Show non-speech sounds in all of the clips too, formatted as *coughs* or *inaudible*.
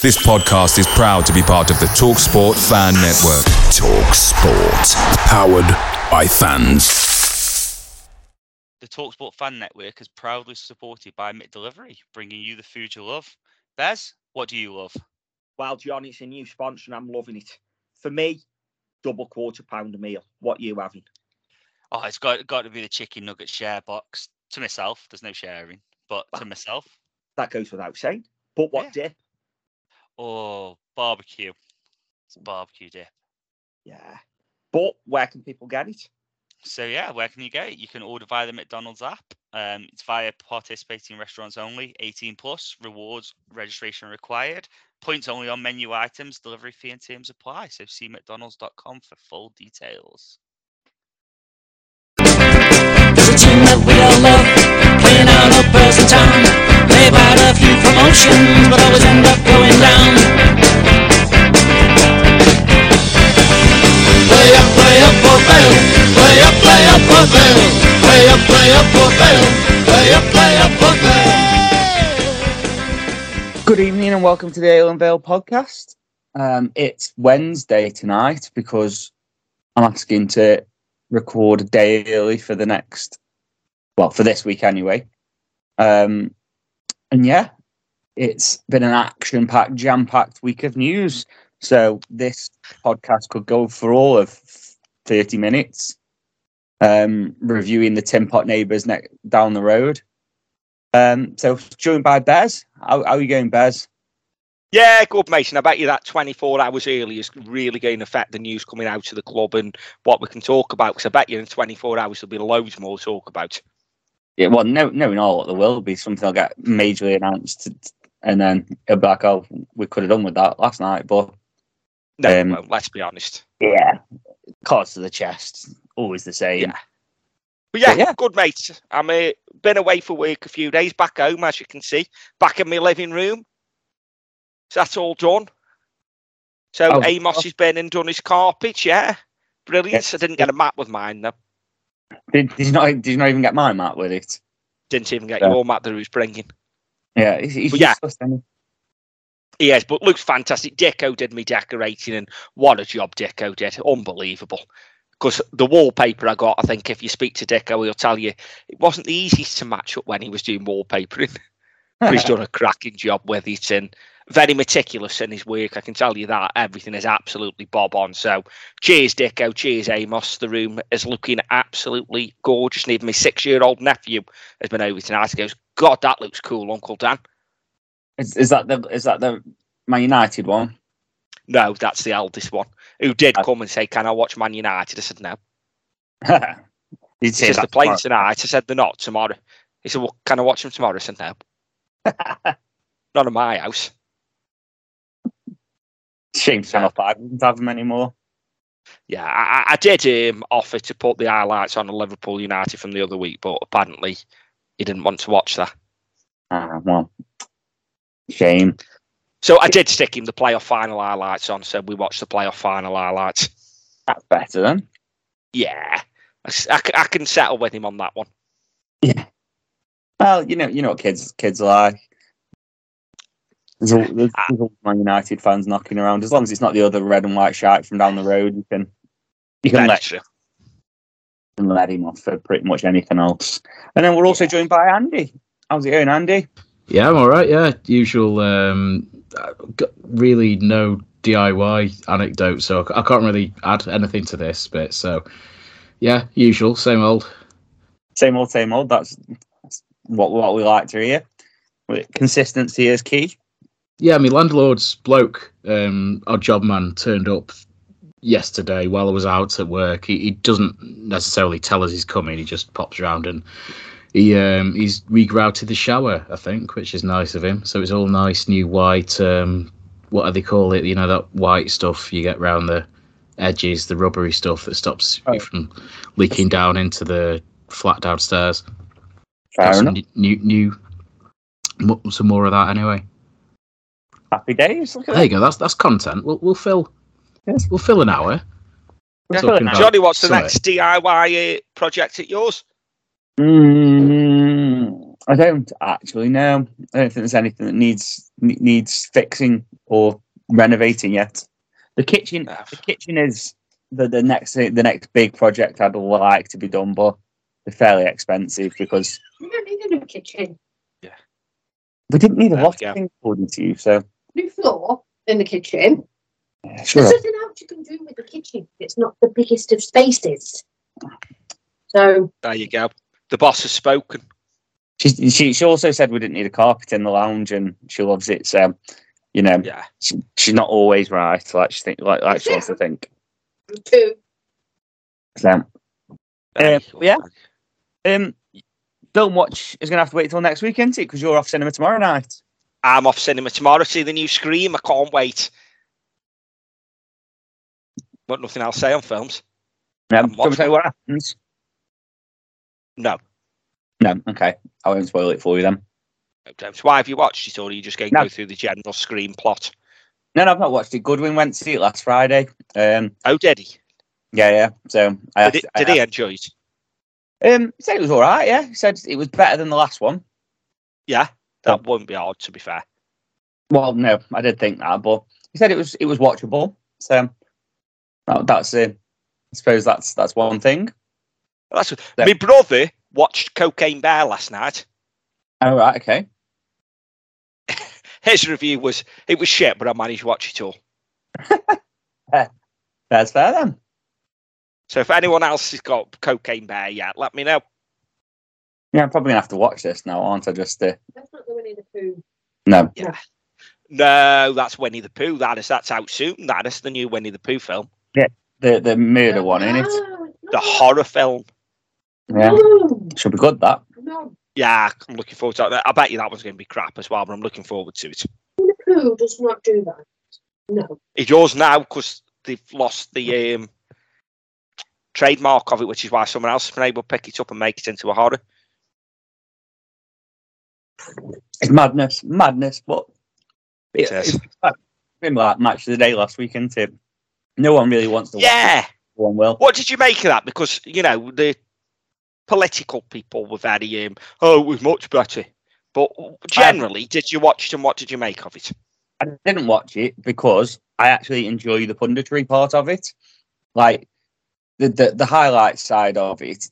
This podcast is proud to be part of the TalkSport Fan Network. TalkSport, powered by fans. The TalkSport Fan Network is proudly supported by McDelivery, bringing you the food you love. Bez, what do you love? Well, John, it's a new sponsor and I'm loving it. For me, double quarter pounder meal. What you having? Oh, it's got got to be the chicken nugget share box. To myself, there's no sharing, but to myself, That goes without saying. But what Yeah. dip? Oh, barbecue. It's barbecue dip. Yeah. But where can people get it? So yeah, where can you get it? You can order via the McDonald's app. Um, it's via participating restaurants only, 18 plus. Rewards registration required. Points only on menu items. Delivery fee and terms apply. So see McDonald's.com for full details. There's a team that we all love, playing out of Person Town. They've had a few always end up going down. Play up, play up Vale. Play up, play up Vale. Play up, play up Vale. Good evening and welcome to the Ale and Vale podcast. Um, it's Wednesday tonight because I'm asking to record daily for the next, well, for this week anyway. Um, and yeah, it's been an action packed, jam packed week of news. So this podcast could go for all of 30 minutes, um, reviewing the Tin Pot neighbours ne- down the road. Um, so joined by Bez. How, how are you going, Bez? Yeah, good. And I bet you that 24 hours early is really going to affect the news coming out of the club and what we can talk about. Because I bet you in 24 hours there'll be loads more to talk about. Yeah, well, no, knowing all that there will be something will get majorly announced, and then it'll be like, oh, we could have done with that last night, but No, Um, well, let's be honest. yeah, cards to the chest, always the same. Yeah. But yeah, But yeah. good, mate. I'm uh, been away for work a few days, back home, as you can see, back in my living room. So that's all done. So Oh, Amos oh. has been and done his carpets, yeah. Brilliant. Yes. I didn't get a mat with mine, though. Did, did you not? Did you not even get my mat with it? Didn't even get Yeah. your mat that he was bringing. Yeah, he's, he's yeah. isn't Yes, but looks fantastic. Deco did me decorating, and what a job Deco did. Unbelievable. Because the wallpaper I got, I think if you speak to Deco, he'll tell you it wasn't the easiest to match up when he was doing wallpapering. *laughs* but he's done a cracking job with it and very meticulous in his work. I can tell you that everything is absolutely bob on. So, cheers, Dicko. Cheers, Amos. The room is looking absolutely gorgeous. And even my six year old nephew has been over tonight. He goes, God, that looks cool, Uncle Dan. is, is that the is that the Man United one? No, that's the eldest one who did Uh, come and say, Can I watch Man United? I said, No. *laughs* He say says, They're playing tomorrow. tonight. I said, They're not tomorrow. He said, Well, can I watch them tomorrow? I said, No. *laughs* Not in my house. Shame Channel Five doesn't have them anymore. Yeah, I, I- I did um, offer to put the highlights on the Liverpool United from the other week, but apparently he didn't want to watch that. Ah, well, shame. So I did stick him the playoff final highlights on, so we watched the playoff final highlights. That's better then. Yeah, I can settle with him on that one. Yeah. Well, you know, you know what kids kids like. There's, al- there's, there's always Man United fans knocking around. As long as it's not the other red and white shite from down the road, you can you can Very let, you can let him off for pretty much anything else. And then we're also joined by Andy. How's it going, Andy? Yeah, I'm all right. Yeah, usual. Um, uh, really no DIY anecdote, so I can't really add anything to this bit. So, yeah, usual, same old. Same old, same old. That's, that's what what we like to hear. Consistency is key. Yeah, my landlord's bloke, um, odd job man, turned up yesterday while I was out at work. He, he doesn't necessarily tell us he's coming. He just pops around and he um, he's regrouted the shower, I think, which is nice of him. So it's all nice, new white. Um, what do they call it? You know that white stuff you get round the edges, the rubbery stuff that stops Oh. you from leaking down into the flat downstairs. Fair enough. new, new, new, some more of that anyway. Happy days. Look at There you go. That's that's content. We'll we'll fill Yes. we'll fill an hour. Yeah, fill an hour. Johnny, what's the something. next DIY uh, project at yours? Mm, I don't actually know. I don't think there's anything that needs needs fixing or renovating yet. The kitchen, the kitchen is the, the next the next big project I'd like to be done, but they're fairly expensive because You don't need a new kitchen. Yeah, we didn't need a There lot of things according to you. So New floor in the kitchen. sure. There's nothing else you can do with the kitchen. It's not the biggest of spaces. So There you go. The boss has spoken. She, she she also said we didn't need a carpet in the lounge, and she loves it. So you know, Yeah. she, she's not always right. Like she think like like she wants to think. two. So There Uh, yeah. um, don't watch is gonna have to wait till next weekend, because you're off cinema tomorrow night. I'm off cinema tomorrow. To see the new Scream. I can't wait. Got nothing else to say on films. Um, I'm do you want me to tell you what happens? No. No, okay. I won't spoil it for you then. James, why have you watched it, or are you just going to No. go through the general Scream plot? No, no, I've not watched it. Goodwin went to see it last Friday. Um, Oh, did he? yeah, yeah. So I Did, to- it, did he enjoy it? Um, he said it was all right. Yeah, he said it was better than the last one. Yeah, that wouldn't be hard, to be fair. Well, no, I did think that, but he said it was it was watchable. So that, that's uh, I suppose that's that's one thing. That's Yeah. my brother watched Cocaine Bear last night. All right, okay. *laughs* His review was it was shit, but I managed to watch it all. *laughs* That's fair then. So if anyone else has got Cocaine Bear yet, let me know. Yeah, I'm probably gonna have to watch this now, aren't I? Just uh, That's not the Winnie the Pooh. no. Yeah. No, that's Winnie the Pooh. That is that's out soon. That is the new Winnie the Pooh film, Yeah, The the murder one in it. No, it's the horror film. Yeah, No, should be good. That no. Yeah, I'm looking forward to that. I bet you that one's going to be crap as well, but I'm looking forward to it. Winnie the Pooh does not do that. No. It does now because they've lost the um, trademark of it, which is why someone else has been able to pick it up and make it into a horror. It's madness, madness. But it, is. it's like, that match of the day last week, isn't it? No one really wants to. Yeah. it, no one will. What did you make of that? Because you know the political people were very um, oh, it was much better. But generally, did you watch it and what did you make of it? I didn't watch it because I actually enjoy the punditry part of it, like the the, the highlight side of it.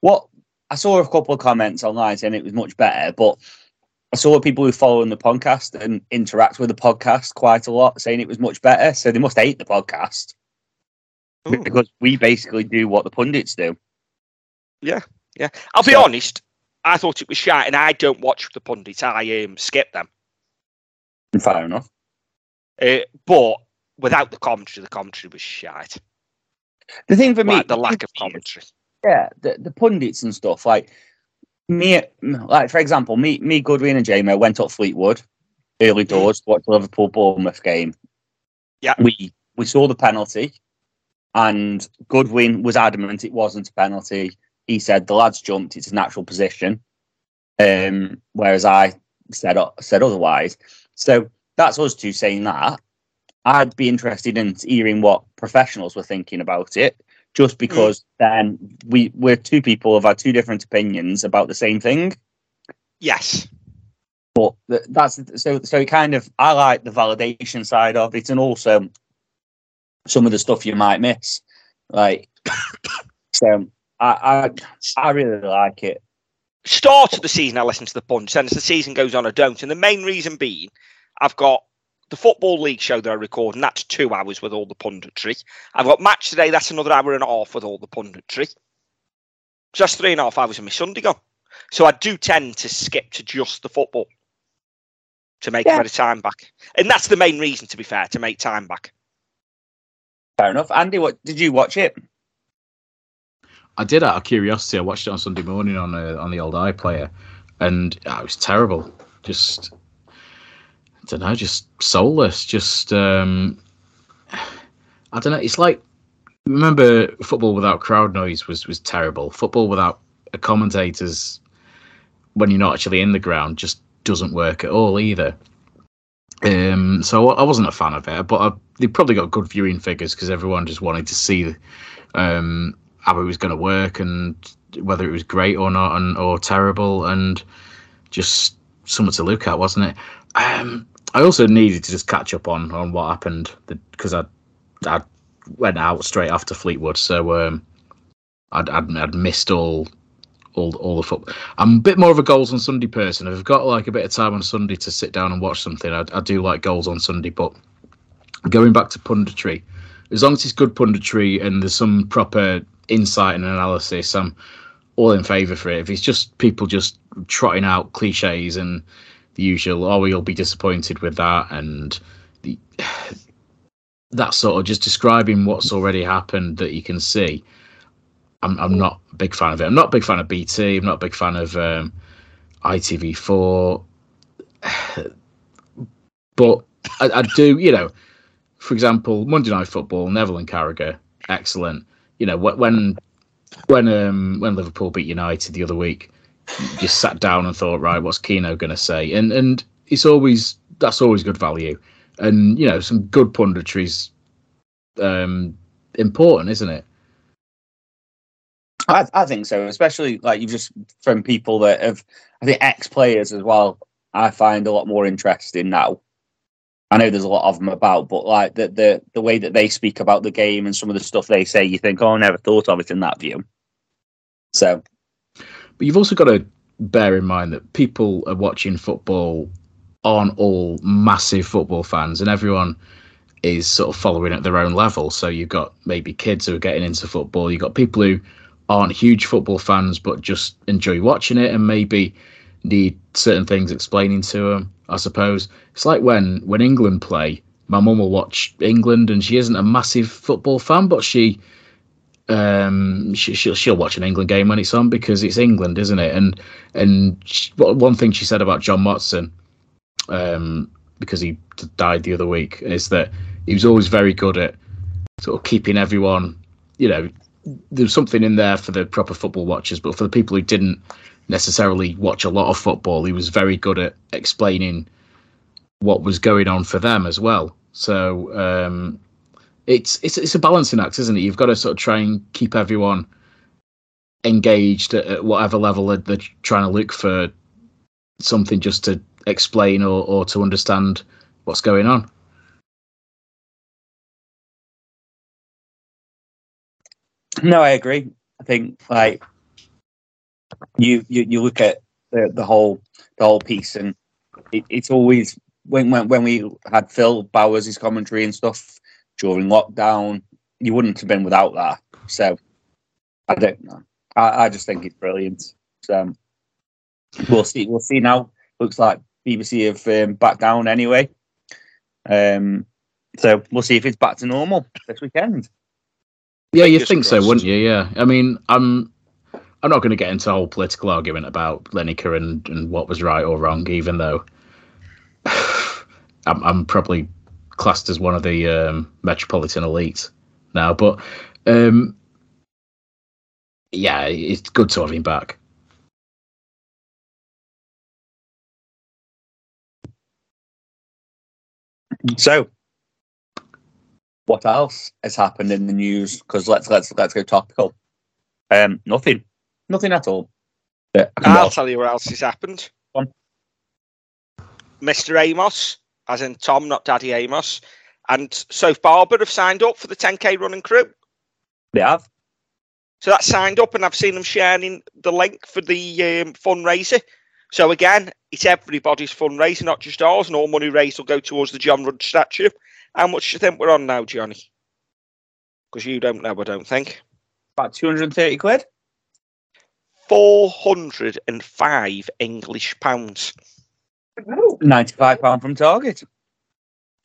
What I saw a couple of comments online saying it was much better, but I saw people who follow the podcast and interact with the podcast quite a lot saying it was much better. So they must hate the podcast Ooh. because we basically do what the pundits do. Yeah, yeah. I'll be honest. I thought it was shite, and I don't watch the pundits. I um, skip them. Fair enough. Uh, but without the commentary, the commentary was shite. The thing for me, Like the lack of commentary. Yeah, the, the pundits and stuff like me, like for example, me, me, Goodwin and Jamo went up Fleetwood early doors to watch the Liverpool Bournemouth game. Yeah. we we saw the penalty, and Goodwin was adamant it wasn't a penalty. He said the lads jumped; it's a natural position. Um, whereas I said said otherwise. So that's us two saying that. I'd be interested in hearing what professionals were thinking about it just hmm. because then we we're two people who've had two different opinions about the same thing. Yes. But that's so so it kind of I like the validation side of it and also some of the stuff you might miss. Like *coughs* so I I I really like it. Start of the season, I listen to the punch. Then as the season goes on, I don't. And the main reason being, I've got the Football League show that I record, and that's two hours with all the punditry. I've got match today, that's another hour and a half with all the punditry. So that's three and a half hours of my Sunday gone. So I do tend to skip to just the football to make Yeah. a bit of time back. And that's the main reason, to be fair, to make time back. Fair enough. Andy, what did you watch it? I did out of curiosity. I watched it on Sunday morning on uh, on the old iPlayer, and uh, it was terrible. Just I don't know, just soulless. Just um, I don't know. It's like remember football without crowd noise was was terrible. Football without uh, commentators when you're not actually in the ground just doesn't work at all either. Um, so I wasn't a fan of it, but I, they probably got good viewing figures because everyone just wanted to see um, how it was going to work and whether it was great or not and or terrible and just something to look at, wasn't it? Um, I also needed to just catch up on on what happened because I I went out straight after Fleetwood, so um, I'd, I'd I'd missed all all all the football. I'm a bit more of a goals on Sunday person. If I've got like a bit of time on Sunday to sit down and watch something, I, I do like goals on Sunday. But going back to punditry, as long as it's good punditry and there's some proper insight and analysis, I'm all in favour for it. If it's just people just trotting out cliches and the usual, oh, you'll be disappointed with that, and the that sort of just describing what's already happened that you can see. I'm I'm not a big fan of it. I'm not a big fan of BT. I'm not a big fan of um, ITV4. But I, I do, you know, for example, Monday Night Football, Neville and Carragher, excellent. You know, wh- when when um when Liverpool beat United the other week, just sat down and thought, right, what's Keano going to say? And and it's always that's always good value, and you know some good punditry's um important, isn't it? I, I think so, especially like you've just from people that have, I think ex players as well. I find a lot more interesting now. I know there's a lot of them about, but like the the the way that they speak about the game and some of the stuff they say, you think, oh, I never thought of it in that view. So, But you've also got to bear in mind that people are watching football aren't all massive football fans, and everyone is sort of following at their own level. So you've got maybe kids who are getting into football. You've got people who aren't huge football fans but just enjoy watching it and maybe need certain things explaining to them. I suppose it's like when when England play. My mum will watch England, and she isn't a massive football fan, but she um she, she'll she'll watch an England game when it's on because it's England, isn't it? And and she, one thing she said about John Motson, um, because he died the other week, is that he was always very good at sort of keeping everyone, you know, there's something in there for the proper football watchers, but for the people who didn't necessarily watch a lot of football, he was very good at explaining what was going on for them as well. So um, it's it's it's a balancing act, isn't it? You've got to sort of try and keep everyone engaged at, at whatever level they're, they're trying to look for something just to explain or, or to understand what's going on. no, I agree. I think like you you, you look at the, the whole the whole piece, and it, it's always when, when when we had Phil Bowers' commentary and stuff during lockdown, you wouldn't have been without that. So I don't know. I, I just think it's brilliant. So we'll see. We'll see now. Looks like BBC have um, backed down anyway. Um, so we'll see if it's back to normal this weekend. Yeah, you think so, wouldn't you? Yeah. I mean, I'm I'm not going to get into a whole political argument about Lineker and, and what was right or wrong, even though *sighs* I'm, I'm probably classed as one of the um, metropolitan elite now. But um, yeah, it's good to have him back. So, what else has happened in the news? Because let's let's let's go topical. Um, nothing, nothing at all. Yeah, I can I'll tell you what else has happened. Mr. Amos, as in Tom, not Daddy Amos, and Soph Barber have signed up for the 10k running crew. They have. So that's signed up, and I've seen them sharing the link for the um, fundraiser. So again, it's everybody's fundraiser, not just ours, and all money raised will go towards the John Rudd statue. How much do you think we're on now, Johnny? Because you don't know, I don't think. About two hundred and thirty quid. 405 English pounds. Ninety-five pound from Target.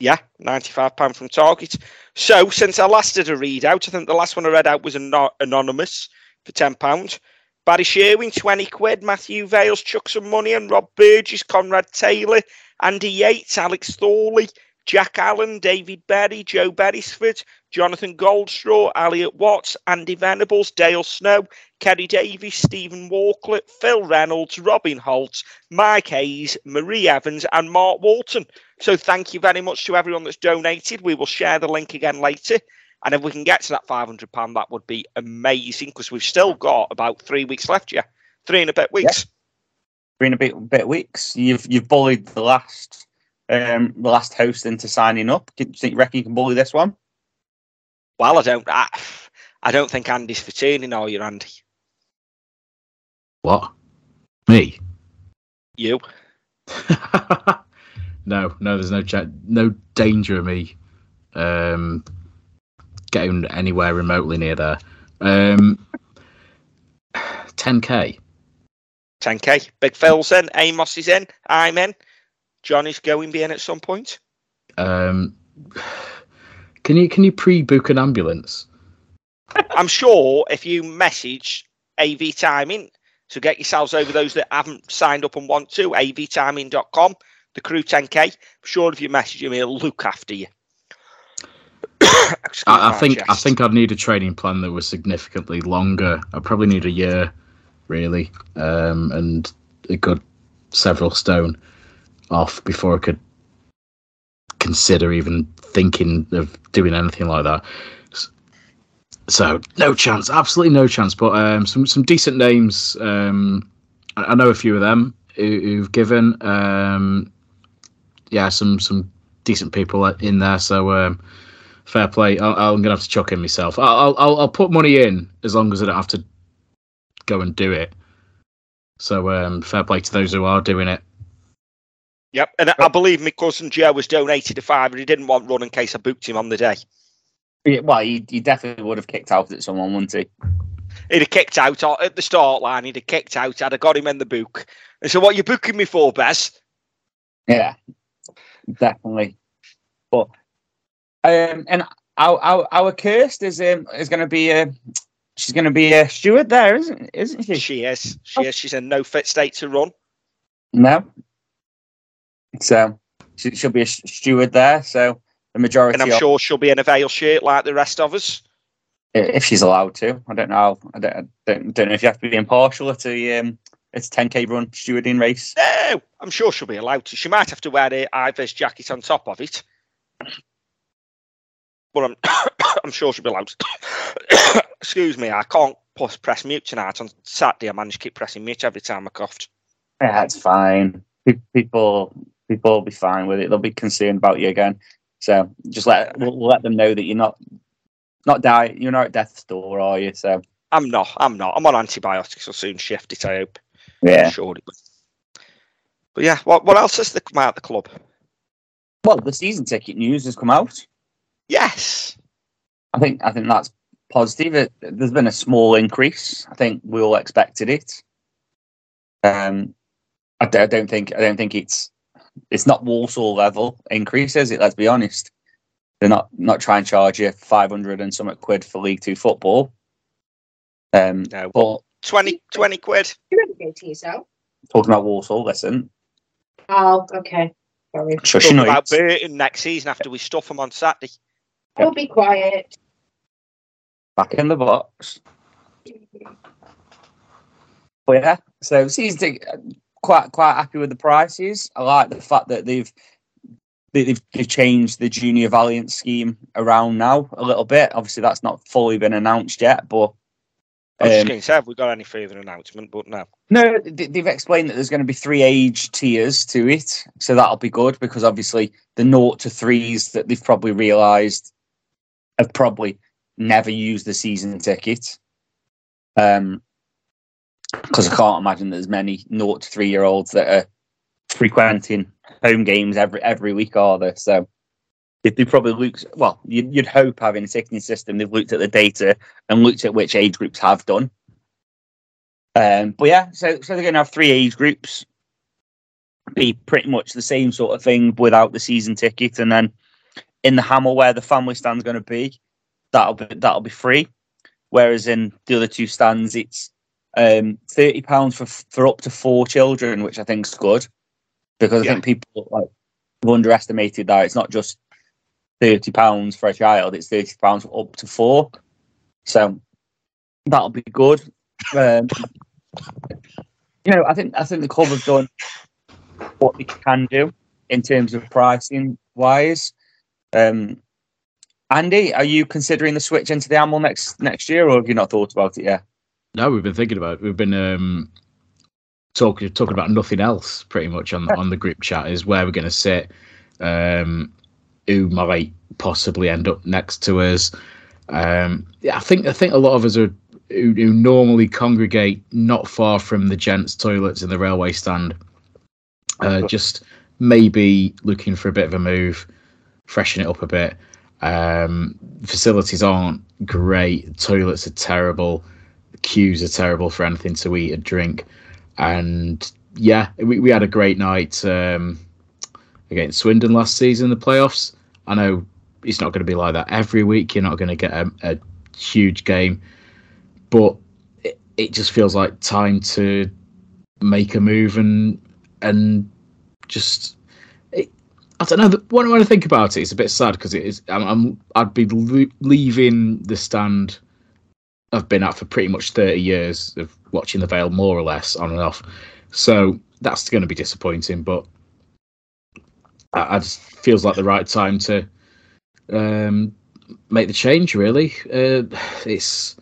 Yeah, £95 from Target. So, since I last did a readout, I think the last one I read out was ano- anonymous for £10. Barry Sherwin, 20 quid. Matthew Vales, chuck some money. And Rob Burgess, Conrad Taylor, Andy Yates, Alex Thorley, Jack Allen, David Berry, Joe Beresford, Jonathan Goldstraw, Elliot Watts, Andy Venables, Dale Snow, Kerry Davies, Stephen Walcliffe, Phil Reynolds, Robin Holt, Mike Hayes, Marie Evans, and Mark Walton. So thank you very much to everyone that's donated. We will share the link again later. And if we can get to that five hundred pound, that would be amazing because we've still got about three weeks left. Yeah, three and a bit weeks. Three and a bit bit weeks. You've you've bullied the last um the last host into signing up. Do you think reckon you can bully this one? Well, I don't. I, I don't think Andy's for turning, are your Andy? What? Me? You? *laughs* no, no. There's no cha- no danger of me um, getting anywhere remotely near there. Um, *sighs* 10k. 10k. Big Phil's in. Amos is in. I'm in. Johnny's going to be in at some point. Um, can you can you pre-book an ambulance? I'm sure if you message AV Timing, so get yourselves over those that haven't signed up and want to, avtiming.com, the crew 10k. I'm sure if you message him, he'll look after you. *coughs* I, I think I think I'd need a training plan that was significantly longer. I probably need a year, really, um, and a good several stone off before I could consider even thinking of doing anything like that. So no chance, absolutely no chance. But um, some some decent names. Um, I, I know a few of them who, who've given. Um, yeah, some some decent people in there. So. Um, fair play. I'll, I'm gonna have to chuck in myself. I'll, I'll I'll put money in as long as I don't have to go and do it. So um, fair play to those who are doing it. Yep, and I- I believe my cousin Joe was donated a five, and he didn't want run in case I booked him on the day. Yeah, well, he, he definitely would have kicked out at someone, wouldn't he? He'd have kicked out at the start line. He'd have kicked out. I'd have got him in the book. And so, what are you booking me for, Bez? Yeah, definitely. But um, and our our, our Kirst is um is going to be a she's going to be a steward there, isn't isn't she? She is. She is. She's in no fit state to run. No. So she, she'll be a steward there. So the majority, And I'm sure she'll be in a Vale shirt like the rest of us. if she's allowed to. I don't know. I don't, I don't, don't know if you have to be impartial at a um, it's 10k run stewarding race. No, I'm sure she'll be allowed to. She might have to wear a Iver's jacket on top of it. But I'm, *coughs* I'm sure she'll be allowed to. *coughs* Excuse me, I can't press, press mute tonight. On Saturday, I managed to keep pressing mute every time I coughed. Yeah, it's fine. People people will be fine with it. They'll be concerned about you again. So just let we'll, let them know that you're not not die. You're not at death's door, are you? So I'm not. I'm not. I'm on antibiotics. I'll soon shift it. I hope. yeah. Sure. But yeah, what what else has come out of the club? Well, the season ticket news has come out. Yes. I think I think that's positive. It, there's been a small increase. I think we all expected it. Um, I, I don't think I don't think it's it's not Walsall level increases. it? Let's be honest. They're not not trying to charge you five hundred and something quid for League Two football. Um, No. but 20, 20 quid. You relegating yourself? talking about Walsall, listen, Oh, okay. Sorry. shush Talking your about. Burton next season after we stuff them on Saturday. I'll be quiet. back in the box. But yeah, so season ticket, quite quite happy with the prices. I like the fact that they've they- they've, they've changed the junior valiant scheme around now a little bit. Obviously, that's not fully been announced yet, but I was just Um, going to say, have we got any further announcement? But no. no, they- they've explained that there's going to be three age tiers to it, so that'll be good because obviously the naught to threes that they've probably realised have probably never used the season ticket. Um, because I can't imagine there's many naught to three year olds that are frequenting home games every every week, are there? So if they probably looked, well, you'd, you'd hope having a ticketing system, they've looked at the data and looked at which age groups have done. Um, but yeah, so so they're going to have three age groups, be pretty much the same sort of thing without the season ticket, and then in the Hamil where the family stand's going to be, that'll be that'll be free. Whereas in the other two stands, it's um, thirty pounds for for up to four children, which I think is good because I Yeah. think people like have underestimated that it's not just thirty pounds for a child; it's thirty pounds for up to four. So that'll be good. Um, you know, I think I think the club have done what they can do in terms of pricing wise. Um, Andy, are you considering the switch into the Hamil next next year, or have you not thought about it yet? No, we've been thinking about it. We've been um, talking talking about nothing else pretty much on on the group chat is where we're going to sit, um, who might possibly end up next to us. Um, yeah, I think I think a lot of us are who, who normally congregate not far from the gents' toilets in the railway stand. Uh, just maybe looking for a bit of a move, freshen it up a bit. Um, facilities aren't great. Toilets are terrible. Queues are terrible for anything to eat and drink. And yeah, we, we had a great night um, against Swindon last season in the playoffs. I know it's not going to be like that every week. You're not going to get a, a huge game, but it, it just feels like time to make a move and and just I don't know. the- When, when I think about it, it's a bit sad because it is. I'm, I'm I'd be leaving the stand I've been at for pretty much 30 years of watching the Vale more or less on and off. So that's going to be disappointing, but I, I just feels like the right time to um, make the change. Really, uh, it's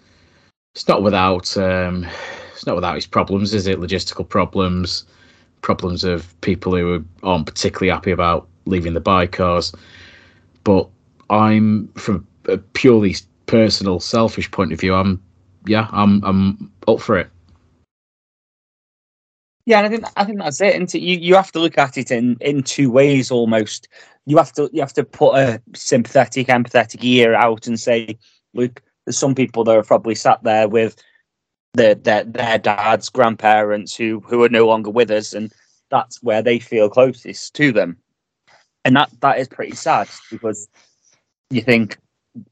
it's not without um, it's not without its problems, is it? Logistical problems, problems of people who aren't particularly happy about leaving the Bycars. But I'm from a purely personal, selfish point of view. I'm yeah, I'm I'm up for it. Yeah, and I think I think that's it. And you you have to look at it in in two ways almost. You have to you have to put a sympathetic, empathetic ear out and say, look, there's some people that are probably sat there with their their their dads, grandparents who who are no longer with us, and that's where they feel closest to them. And that that is pretty sad because you think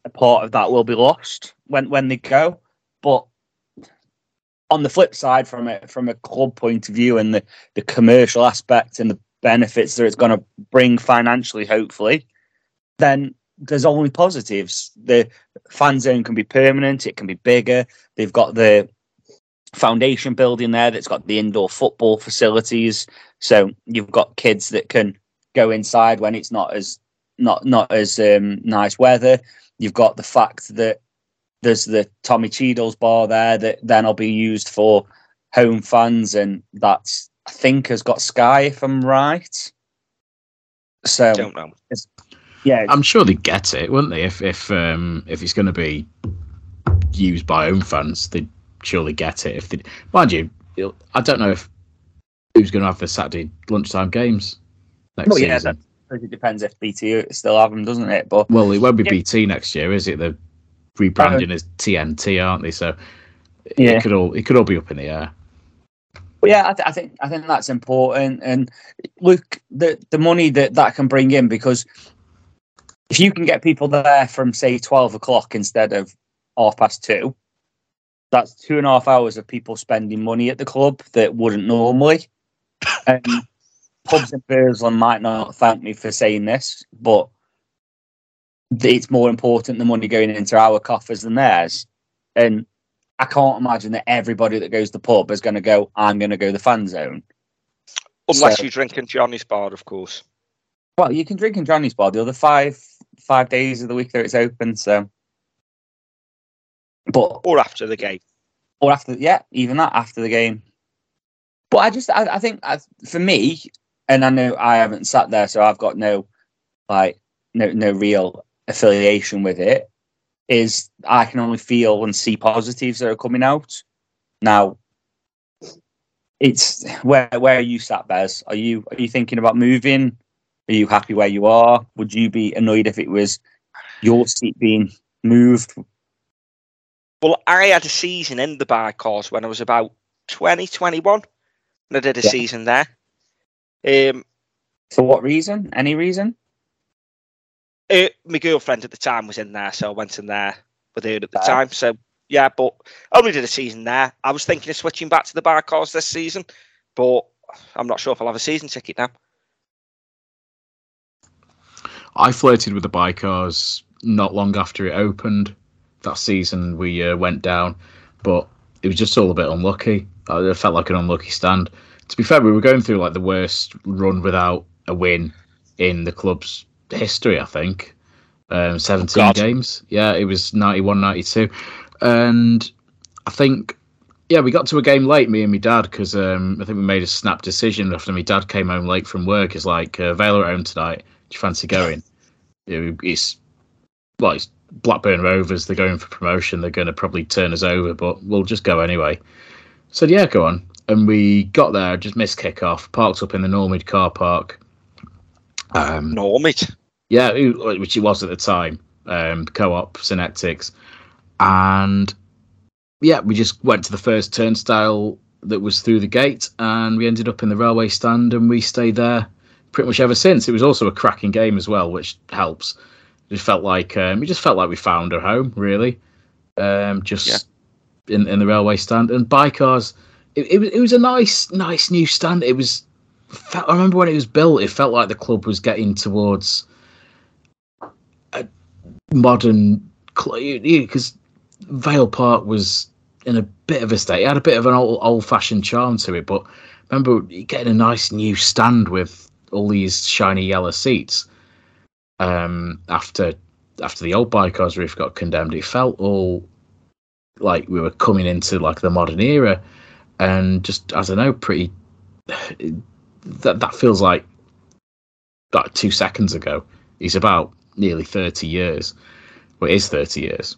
a part of that will be lost when when they go. But on the flip side, from a from a club point of view and the, the commercial aspect and the benefits that it's going to bring financially, hopefully, then there's only positives. The fan zone can be permanent, it can be bigger. They've got the foundation building there that's got the indoor football facilities. So you've got kids that can go inside when it's not as not not as um, nice weather. You've got the fact that there's the Tommy Cheadle's bar there that then will be used for home fans, and that's I think has got Sky if I'm right. So Don't know. yeah, I'm sure they get it, wouldn't they? If if um if it's going to be used by home fans, they'd surely get it. If they, mind you, I don't know if who's going to have the Saturday lunchtime games next Well, yeah, season. It depends if BT still have them, doesn't it? But Well, it won't be Yeah. BT next year, is it? They're rebranding as TNT, aren't they? So Yeah. it could all it could all be up in the air. But yeah, I, th- I think I think that's important. And look, the the money that that can bring in because if you can get people there from say twelve o'clock instead of half past two, that's two and a half hours of people spending money at the club that wouldn't normally. And pubs in Burslem might not thank me for saying this, but it's more important the money going into our coffers than theirs. And I can't imagine that everybody that goes to the pub is going to go, I'm going to go the fan zone. Unless So- you drink in Johnny's bar, of course. Well, you can drink in Johnny's bar the other five five days of the week that it's open. So, but Or after the game. or after, yeah, even that after the game. But I just, I, I think I, for me, and I know I haven't sat there, so I've got no, like, no, no real affiliation with it. Is I can only feel and see positives that are coming out. Now, it's where where are you sat, Bez? Are you are you thinking about moving? Are you happy where you are? Would you be annoyed if it was your seat being moved? Well, I had a season in the Bycars when I was about 20, 21. And I did a Yeah. season there. Um, For what reason? Any reason? uh, my girlfriend at the time was in there, so I went in there with her at the Fair. time. So, yeah, but I only did a season there. I was thinking of switching back to the Bycars this season, but I'm not sure if I'll have a season ticket now. I flirted with the Bycars not long after it opened. That season we uh, went down, but it was just all a bit unlucky. Uh, It felt like an unlucky stand. To be fair, we were going through like the worst run without a win in the club's history. I think um, 17 God. games. Yeah, it was 91 92. And I think, yeah, we got to a game late, me and my dad, because um, I think we made a snap decision after my dad came home late from work. It's like, uh, Vale are at home tonight. Do you fancy going? *laughs* It's, well, it's Blackburn Rovers. They're going for promotion. They're going to probably turn us over, but we'll just go anyway. Said, yeah, go on. And we got there, just missed kickoff, parked up in the Normid car park. Um, Normid. yeah, which it was at the time, um, co-op Synectics, and yeah, we just went to the first turnstile that was through the gate, and we ended up in the railway stand, and we stayed there pretty much ever since. It was also a cracking game as well, which helps. It just felt like um, it just felt like we found our home, really. Um, just in in the railway stand and Bycars. It, it was it was a nice nice new stand. It was. I remember when it was built, it felt like the club was getting towards a modern club because Vale Park was in a bit of a state. It had a bit of an old old fashioned charm to it, but remember getting a nice new stand with all these shiny yellow seats. Um, after after the old Bycars roof got condemned, it felt all like we were coming into like the modern era, and just I don't know, pretty. That that feels like like two seconds ago. He's about nearly thirty years. Well, it is thirty years,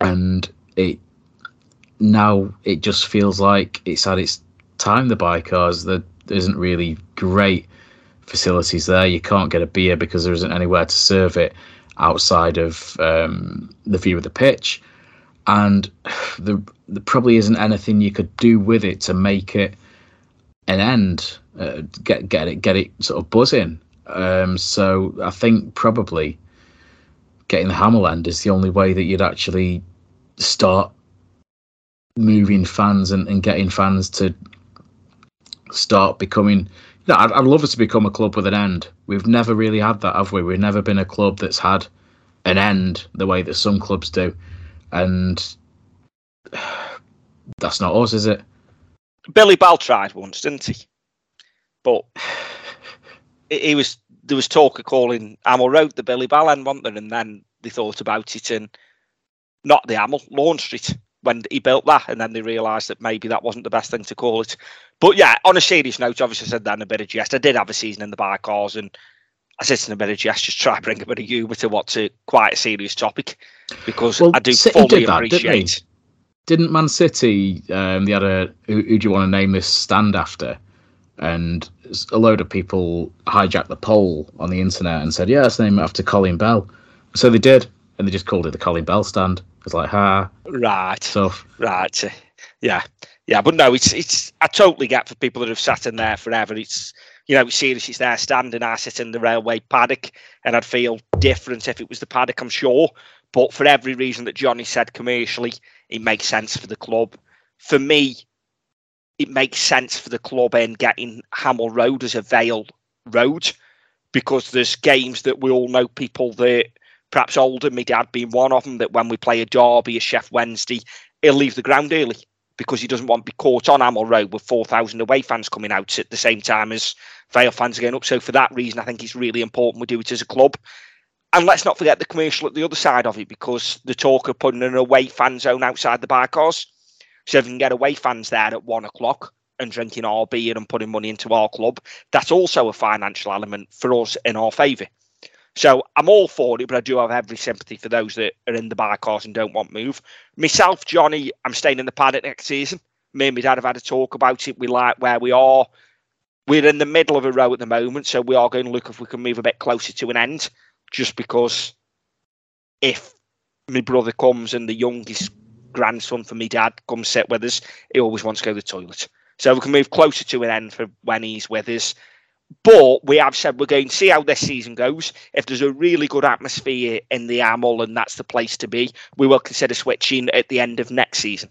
and it now it just feels like it's at its time. The Bycars there isn't really great facilities there. You can't get a beer because there isn't anywhere to serve it outside of um, the view of the pitch, and there, there probably isn't anything you could do with it to make it an end. Uh, get get it get it sort of buzzing. Um, so I think probably getting the Hamil end is the only way that you'd actually start moving fans and, and getting fans to start becoming. No, I'd, I'd love us to become a club with an end. We've never really had that, have we? We've never been a club that's had an end the way that some clubs do, and *sighs* that's not us, is it? Billy Bell tried once, didn't he? But *sighs* he was there was talk of calling Hamil Road the Billy Bell end, wasn't there? And then they thought about it and not the Hamil, Lorne Street when he built that, and then they realised that maybe that wasn't the best thing to call it. But yeah, on a serious note, obviously I said that in a bit of jest. I did have a season in the Bycars and I said in a bit of jest, just try bring a bit of humour to what's a quite a serious topic because Well, I do City fully did that, didn't appreciate. Didn't Man City? Um, they had a who, who do you want to name this stand after? And a load of people hijacked the poll on the internet and said, "Yeah, let's name it after Colin Bell." So they did, and they just called it the Colin Bell stand. It's like, ha, Right. tough. Right. Yeah. Yeah. But no, it's it's I totally get for people that have sat in there forever. It's you know, it's serious, it's there standing, I sit in the railway paddock and I'd feel different if it was the paddock, I'm sure. But for every reason that Johnny said commercially, it makes sense for the club. For me, it makes sense for the club in getting Hamil Road as a Vale road because there's games that we all know people that perhaps older, my dad being one of them, that when we play a derby, a Sheff Wednesday, he'll leave the ground early because he doesn't want to be caught on Hamil Road with 4,000 away fans coming out at the same time as Vale fans are going up. So for that reason, I think it's really important we do it as a club. And let's not forget the commercial at the other side of it because the talk of putting an away fan zone outside the Bycars. So if you can get away fans there at one o'clock and drinking our beer and putting money into our club, that's also a financial element for us in our favour. So I'm all for it, but I do have every sympathy for those that are in the Bycars and don't want move. Myself, Johnny, I'm staying in the paddock next season. Me and my dad have had a talk about it. We like where we are. We're in the middle of a row at the moment, so we are going to look if we can move a bit closer to an end. Just because if my brother comes and the youngest grandson for me dad comes sit with us, he always wants to go to the toilet. So we can move closer to an end for when he's with us. But we have said we're going to see how this season goes. If there's a really good atmosphere in the Hamil and that's the place to be, we will consider switching at the end of next season.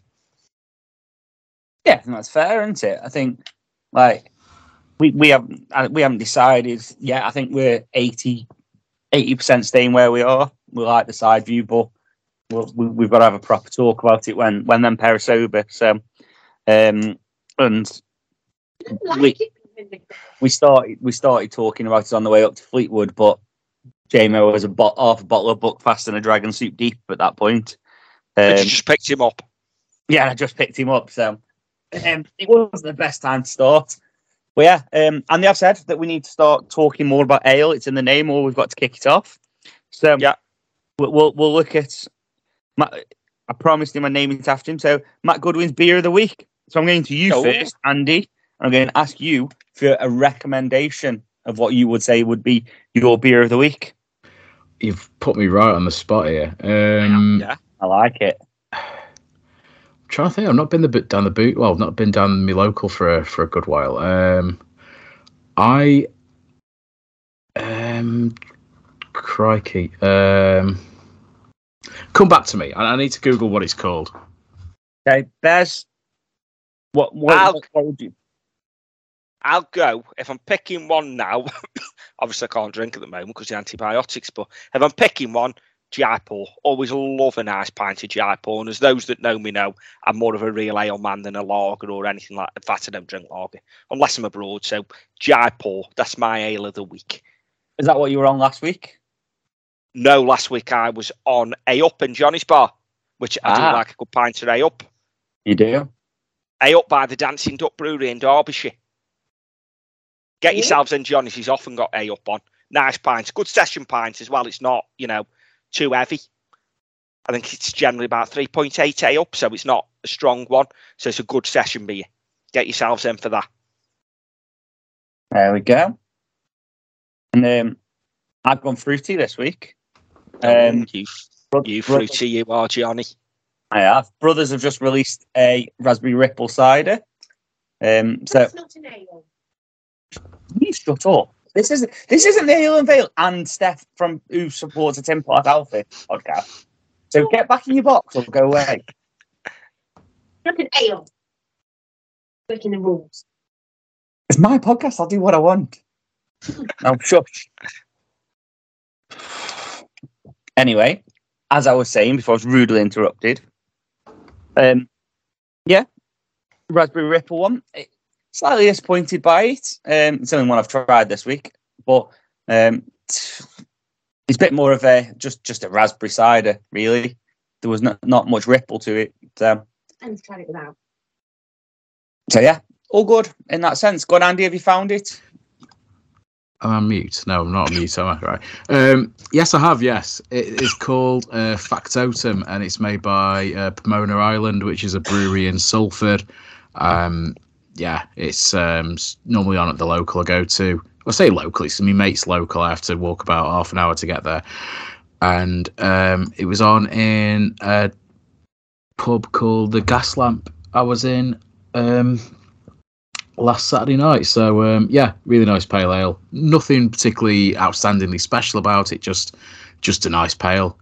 Yeah, I think that's fair, isn't it? I think like we we haven't uh, we haven't decided yet. I think we're 80 percent staying where we are. We like the side view, but we'll, we, we've got to have a proper talk about it when when them pair are sober. So, um, and we we started we started talking about it on the way up to Fleetwood, but Jamo was a bot- half a bottle of Buckfast and a Dragon Soop Deep at that point. Um, you just picked him up. yeah, I just picked him up, so um, it wasn't the best time to start. But yeah, um, and they have said that we need to start talking more about ale. It's in the name, or we've got to kick it off. So Yeah. we'll we'll, we'll look at. Matt, I promised him a name it after him. So Matt Goodwin's beer of the week. So I'm going to you Oh. first, Andy. I'm going to ask you for a recommendation of what you would say would be your beer of the week. You've put me right on the spot here. Um, Yeah. I like it. trying to think. I've not been the down the boot. Well, I've not been down my local for a, for a good while. Um, I um, crikey. Um, come back to me. I, I need to Google what it's called. Okay, Bez. What what, I'll- what, what would you? I'll go if I'm picking one now. *coughs* obviously, I can't drink at the moment because the antibiotics. But if I'm picking one, Jaipur. Always love a nice pint of Jaipur. And as those that know me know, I'm more of a real ale man than a lager or anything like. In fact, I don't drink lager unless I'm abroad. So Jaipur, that's my ale of the week. Is that what you were on last week? No, last week I was on A Up in Johnny's Bar, which I Ah. do like a good pint of A Up. You do. A Up by the Dancing Duck Brewery in Derbyshire. Get Yeah. yourselves in Johnny's. He's often got A Up on. Nice pints, good session pints as well. It's not, you know, too heavy. I think it's generally about 3.8 A Up, so it's not a strong one. So it's a good session beer. Get yourselves in for that. There we go. And um, I've gone fruity this week. Um, you, bro- you bro- fruity, you are, Johnny. I have. Brothers have just released a raspberry ripple cider. Um, so That's not an ale. You shut up. This isn't this isn't the Ale and Vale and Steph from who supports a Tim Park Outfit podcast. So get back in your box or go away. Not an ale. Breaking the rules. It's my podcast. I'll do what I want. *laughs* No, shush. Anyway, as I was saying before I was rudely interrupted, um, yeah, Raspberry Ripple one. eh, Slightly disappointed by it. Um, it's only one I've tried this week, but um, it's a bit more of a just just a raspberry cider. Really, there was not not much ripple to it. So, And tried it without. so yeah, all good in that sense. Good, Andy. Have you found it? I'm I mute? No, I'm not on mute. Am I? Right. Um, yes, I have. Yes, it is called uh, Factotum, and it's made by uh, Pomona Island, which is a brewery in Salford. Um, yeah, it's um, normally on at the local I go to. I say locally, so my mate's local. I have to walk about half an hour to get there, and um, it was on in a pub called the Gas Lamp. I was in um, last Saturday night. So um, yeah, really nice pale ale. Nothing particularly outstandingly special about it. Just just a nice pale.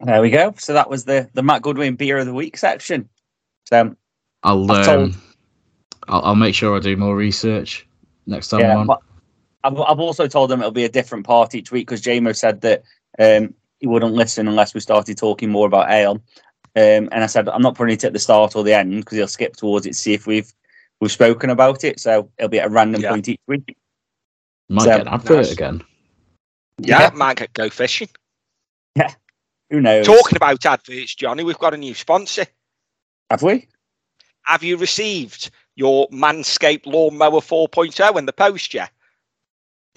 There we go. So that was the the Matt Goodwin beer of the week section. So I'll I've told- um, I'll, I'll make sure I do more research next time I'm yeah, on. but I've, I've also told them it'll be a different part each week because Jamo said that um, he wouldn't listen unless we started talking more about ale. Um, and I said I'm not putting it at the start or the end because he'll skip towards it to see if we've we've spoken about it. So it'll be at a random Yeah. point each week. Might so- get an advert Nice. again. Yeah, Yeah. might get go fishing. Yeah, who knows? Talking about adverts, Johnny, we've got a new sponsor. Have we? Have you received your Manscaped Lawnmower 4.0 in the post yet?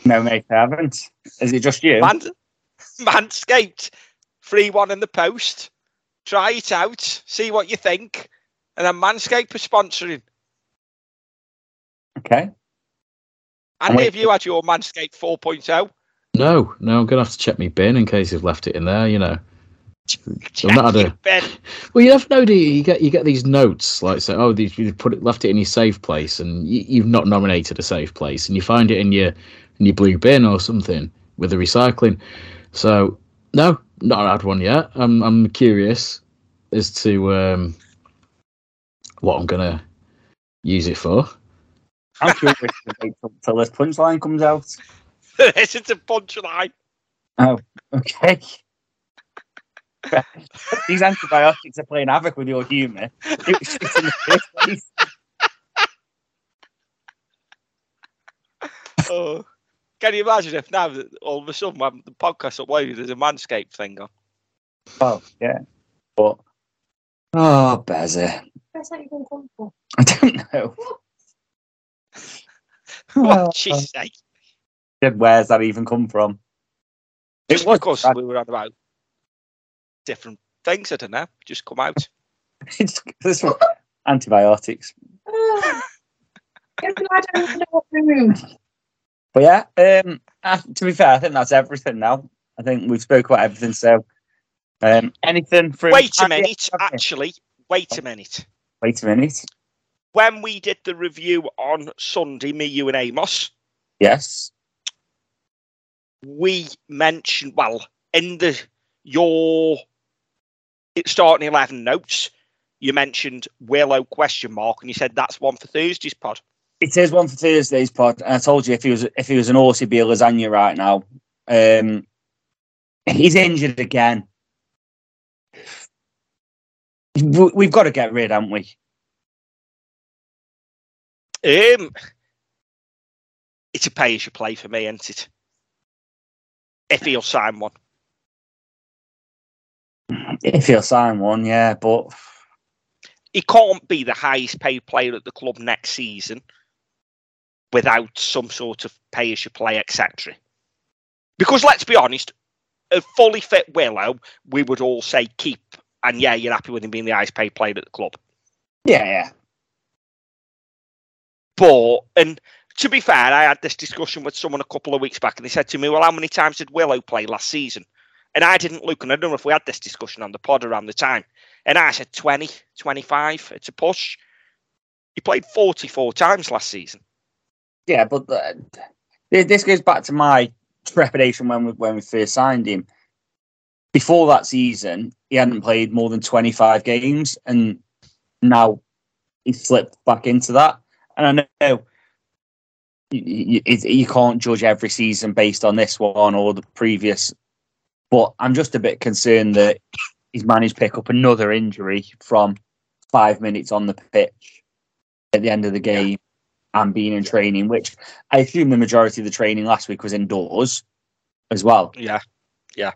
No, mate, I haven't. Is it just you? Man- *laughs* Manscaped, free one in the post. Try it out, see what you think. And then Manscaped are sponsoring. Okay. Andy, wait- have you had your Manscaped oh? 4.0? No, no, I'm gonna have to check my bin in case you've left it in there. You know. *laughs* I've not had a- Ben, *laughs* Well, you never know. Do you? you get you get these notes like say, oh, these you put it left it in your safe place, and you, you've not nominated a safe place, and you find it in your in your blue bin or something with the recycling. So no, not had one yet. I'm I'm curious as to um, what I'm gonna use it for. I'm curious to wait till, till this punchline comes out. *laughs* this is a punchline. Oh, okay. These antibiotics are playing havoc with your humour. It was shit in the first place. *laughs* Oh. Can you imagine if now all of a sudden when the podcast uploaded, there's a Manscaped thing on? Oh yeah. But oh, Bezza. Where's that even come from? I don't know. *laughs* What oh. she say? Where's that even come from? Just it was because bad. we were on about different things. I don't know. Just come out. *laughs* This one- antibiotics. *laughs* Oh. I don't know what room. But yeah, um, to be fair, I think that's everything now. I think we've spoke about everything. So, um, anything from Wait a minute. have? Actually, wait a minute. Wait a minute. When we did the review on Sunday, me, you, and Amos, Yes. we mentioned well in the your starting eleven notes. You mentioned Willow question mark, and you said that's one for Thursday's pod. It is one for Thursday's pod, and I told you if he was if he was an Aussie, be a lasagna right now. Um, he's injured again. We- We've got to get rid, haven't we? Um, it's a pay as you play for me, isn't it? If he'll sign one. If he'll sign one, yeah, but he can't be the highest paid player at the club next season without some sort of pay as you play, etc. Because let's be honest, a fully fit Willow, we would all say keep, and yeah, you're happy with him being the highest paid player at the club. yeah, yeah, But and to be fair, I had this discussion with someone a couple of weeks back, and they said to me, "Well, how many times did Willow play last season?" And I didn't look, and I don't know if we had this discussion on the pod around the time. And I said 20, 25. It's a push. He played 44 times last season. yeah. But uh, this goes back to my trepidation when we when we first signed him. Before that season, he hadn't played more than twenty five games, and now he slipped back into that. And I know you, you, you can't judge every season based on this one or the previous, but I'm just a bit concerned that he's managed to pick up another injury from five minutes on the pitch at the end of the game and being in training, which I assume the majority of the training last week was indoors as well. Yeah, yeah.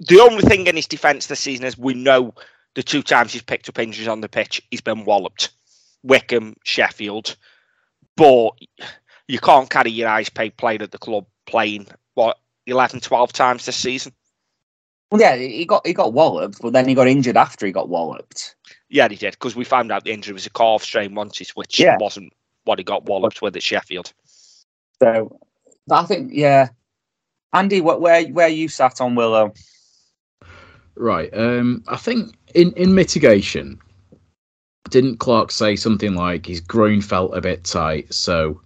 The only thing in his defence this season is we know the two times he's picked up injuries on the pitch, he's been walloped. Wycombe, Sheffield. But you can't carry your eyes paid player at the club playing, 11, 12 times this season? Well, yeah, he got he got walloped, but then he got injured after he got walloped. Yeah, he did, because we found out the injury was a calf strain once, which Yeah. wasn't what he got walloped with at Sheffield. So I think, yeah, Andy, what where where you sat on Willow? Right. Um, I think in, in mitigation, didn't Clarke say something like his groin felt a bit tight, so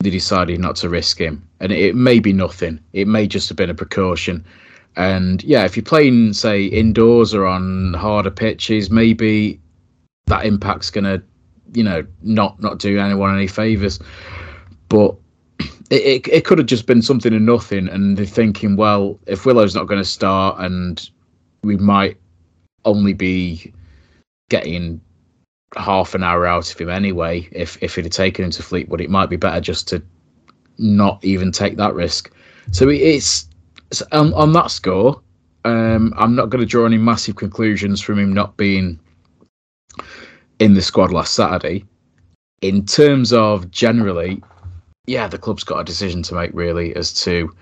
they decided not to risk him? And it may be nothing. It may just have been a precaution. And yeah, if you're playing, say, indoors or on harder pitches, maybe that impact's gonna, you know, not not do anyone any favors. But *clears throat* it, it, it could have just been something and nothing, and they're thinking, well, if Willow's not going to start and we might only be getting half an hour out of him anyway. If if it had taken him to Fleetwood, it might be better just to not even take that risk. So it- it's on, on that score. Um, I'm not going to draw any massive conclusions from him not being in the squad last Saturday. In terms of generally, yeah, the club's got a decision to make really as to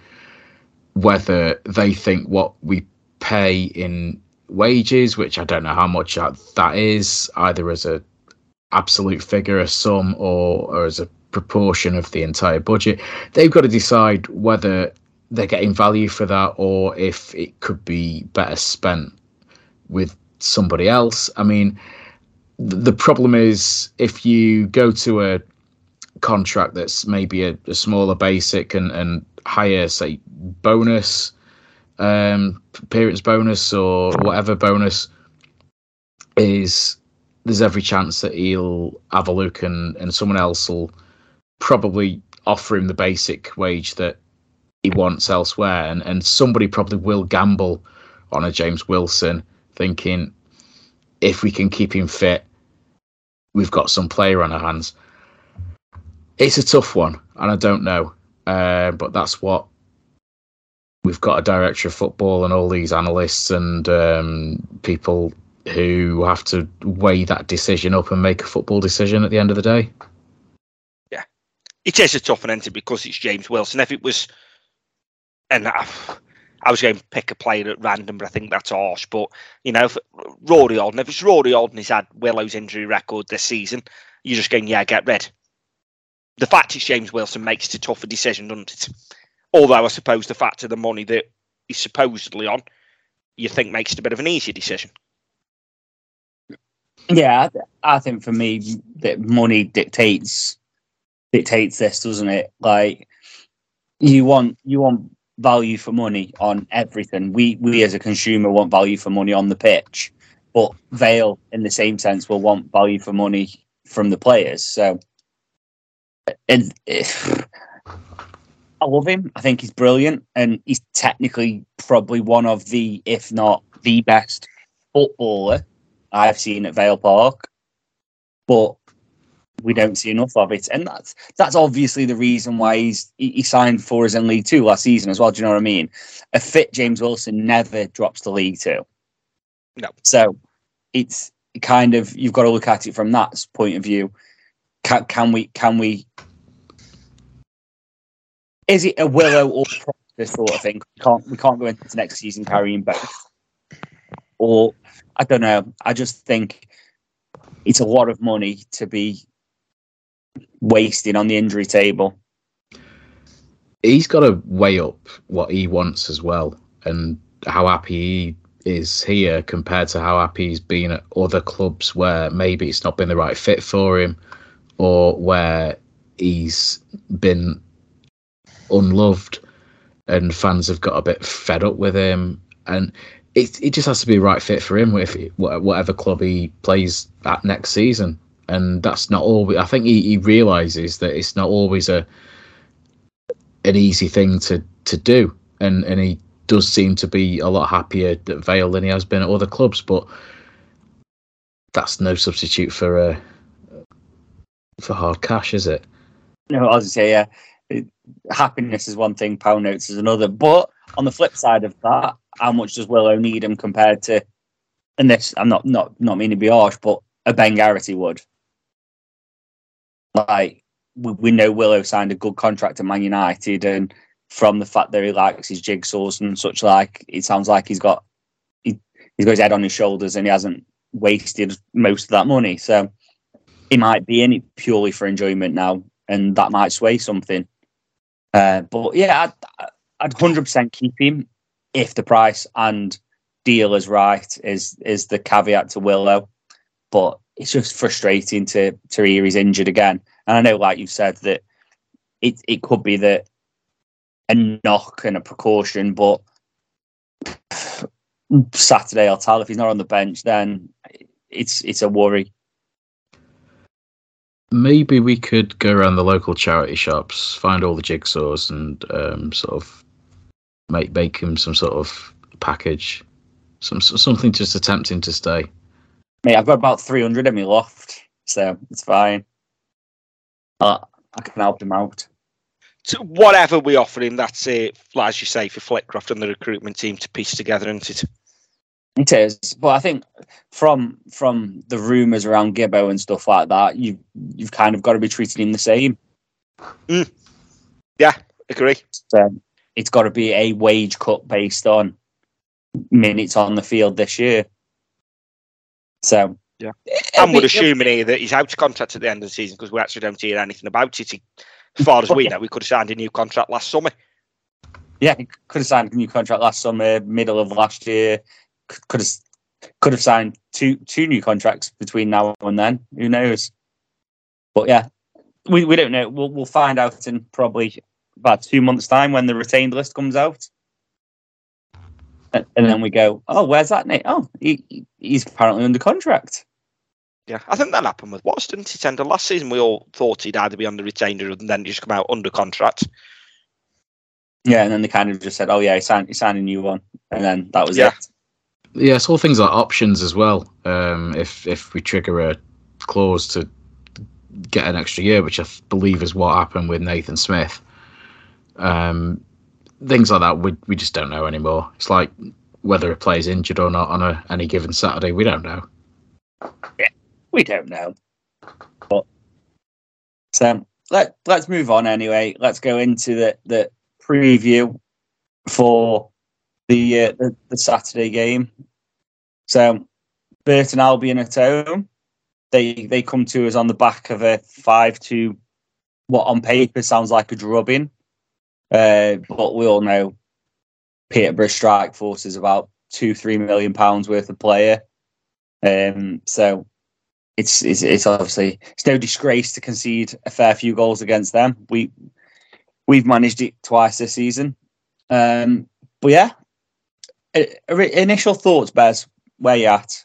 whether they think what we pay in wages, which I don't know how much that that is, either as a absolute figure, a sum, or, or as a proportion of the entire budget. They've got to decide whether they're getting value for that or if it could be better spent with somebody else. I mean, the problem is if you go to a contract that's maybe a, a smaller basic and, and higher, say, bonus, um, appearance bonus or whatever bonus is there's every chance that he'll have a look and, and someone else will probably offer him the basic wage that he wants elsewhere. And, and somebody probably will gamble on a James Wilson thinking if we can keep him fit we've got some player on our hands. It's a tough one and I don't know. Uh, but that's what we've got a director of football and all these analysts and um, people who have to weigh that decision up and make a football decision at the end of the day. It is a tough entry because it's James Wilson. If it was, and I, I was going to pick a player at random, but I think that's harsh. But you know, if, Rory Alden, if it's Rory Alden, he's had Willow's injury record this season. You're just going, yeah, get rid. The fact it's James Wilson makes it a tougher decision, doesn't it? Although I suppose the fact of the money that he's supposedly on, you think makes it a bit of an easier decision. Yeah, I think for me that money dictates dictates this, doesn't it? Like you want you want value for money on everything. We we as a consumer want value for money on the pitch, but Vale in the same sense will want value for money from the players. So it, *sighs* I love him. I think he's brilliant, and he's technically probably one of the, if not the best footballer I've seen at Vale Park. But we don't see enough of it, and that's that's obviously the reason why he's he, signed for us in League Two last season as well. Do you know what I mean? A fit James Wilson never drops to League Two. No. So it's kind of you've got to look at it from that point of view. Can, can we can we is it a willow or this sort of thing? We can't we can't go into next season carrying both. Or I don't know. I just think it's a lot of money to be wasting on the injury table. He's got to weigh up what he wants as well and how happy he is here compared to how happy he's been at other clubs where maybe it's not been the right fit for him or where he's been unloved and fans have got a bit fed up with him and it, it just has to be the right fit for him with whatever club he plays at next season and that's not all i think he, he realizes that it's not always a an easy thing to to do and and he does seem to be a lot happier at Vale than he has been at other clubs but that's no substitute for uh, for hard cash is it No, I was say, yeah, happiness is one thing, pound notes is another. But on the flip side of that, how much does Willow need him compared to? And this, I'm not not not meaning to be harsh, but a Ben Garrity would. Like we, we know Willow signed a good contract at Man United, and from the fact that he likes his jigsaws and such like, it sounds like he's got he, he's got his head on his shoulders and he hasn't wasted most of that money. So he might be in it purely for enjoyment now, and that might sway something. Uh, but yeah, I'd, I'd 100% keep him if the price and deal is right. Is is the caveat to Willow? But it's just frustrating to to hear he's injured again. And I know, like you said, that it it could be that a knock and a precaution, but Saturday I'll tell if he's not on the bench, then it's it's a worry. maybe we could go around the local charity shops, find all the jigsaws, and um, sort of make make him some sort of package, some something just attempting to stay. Mate, I've got about 300 in my loft, so it's fine. Uh, I can help him out. So whatever we offer him, that's it. As you say, for Flitcroft and the recruitment team to piece together, isn't it? It is, but I think from from the rumours around Gibbo and stuff like that, you you've kind of got to be treating him the same. Yeah, agree. So it's got to be a wage cut based on minutes on the field this year. So Yeah. And we're assuming here that he's out of contract at the end of the season because we actually don't hear anything about it. He- As far as we *laughs* know, we could have signed a new contract last summer. Yeah, he could have signed a new contract last summer, middle of last year. Could could have could have signed two two new contracts between now and then. Who knows? But yeah, we, we don't know. We'll we'll find out in probably about two months' time when the retained list comes out, and, and then we go, oh, where's that Nate? Oh, he, he- he's apparently under contract. Yeah, I think that happened with Watts, didn't it? End of last season, we all thought he'd either be on the retainer and then just come out under contract. Yeah, and then they kind of just said, oh yeah, he signed he signed a new one, and then that was Yeah. it. Yeah, it's all things like options as well. Um, if if we trigger a clause to get an extra year, which I believe is what happened with Nathan Smith, Um, things like that, we we just don't know anymore. It's like whether a player's injured or not on a, any given Saturday, we don't know. We don't know. But so let let's move on anyway. Let's go into the the preview for the uh, the, the Saturday game. So Burton Albion at home. They they come to us on the back of a five to what on paper sounds like a drubbing. Uh, but we all know Peterborough Strike Force is about two, three million pounds worth of player. Um, so it's, it's it's obviously it's no disgrace to concede a fair few goals against them. We we've managed it twice this season. Um, but yeah, I- initial thoughts, Bez. Where you at?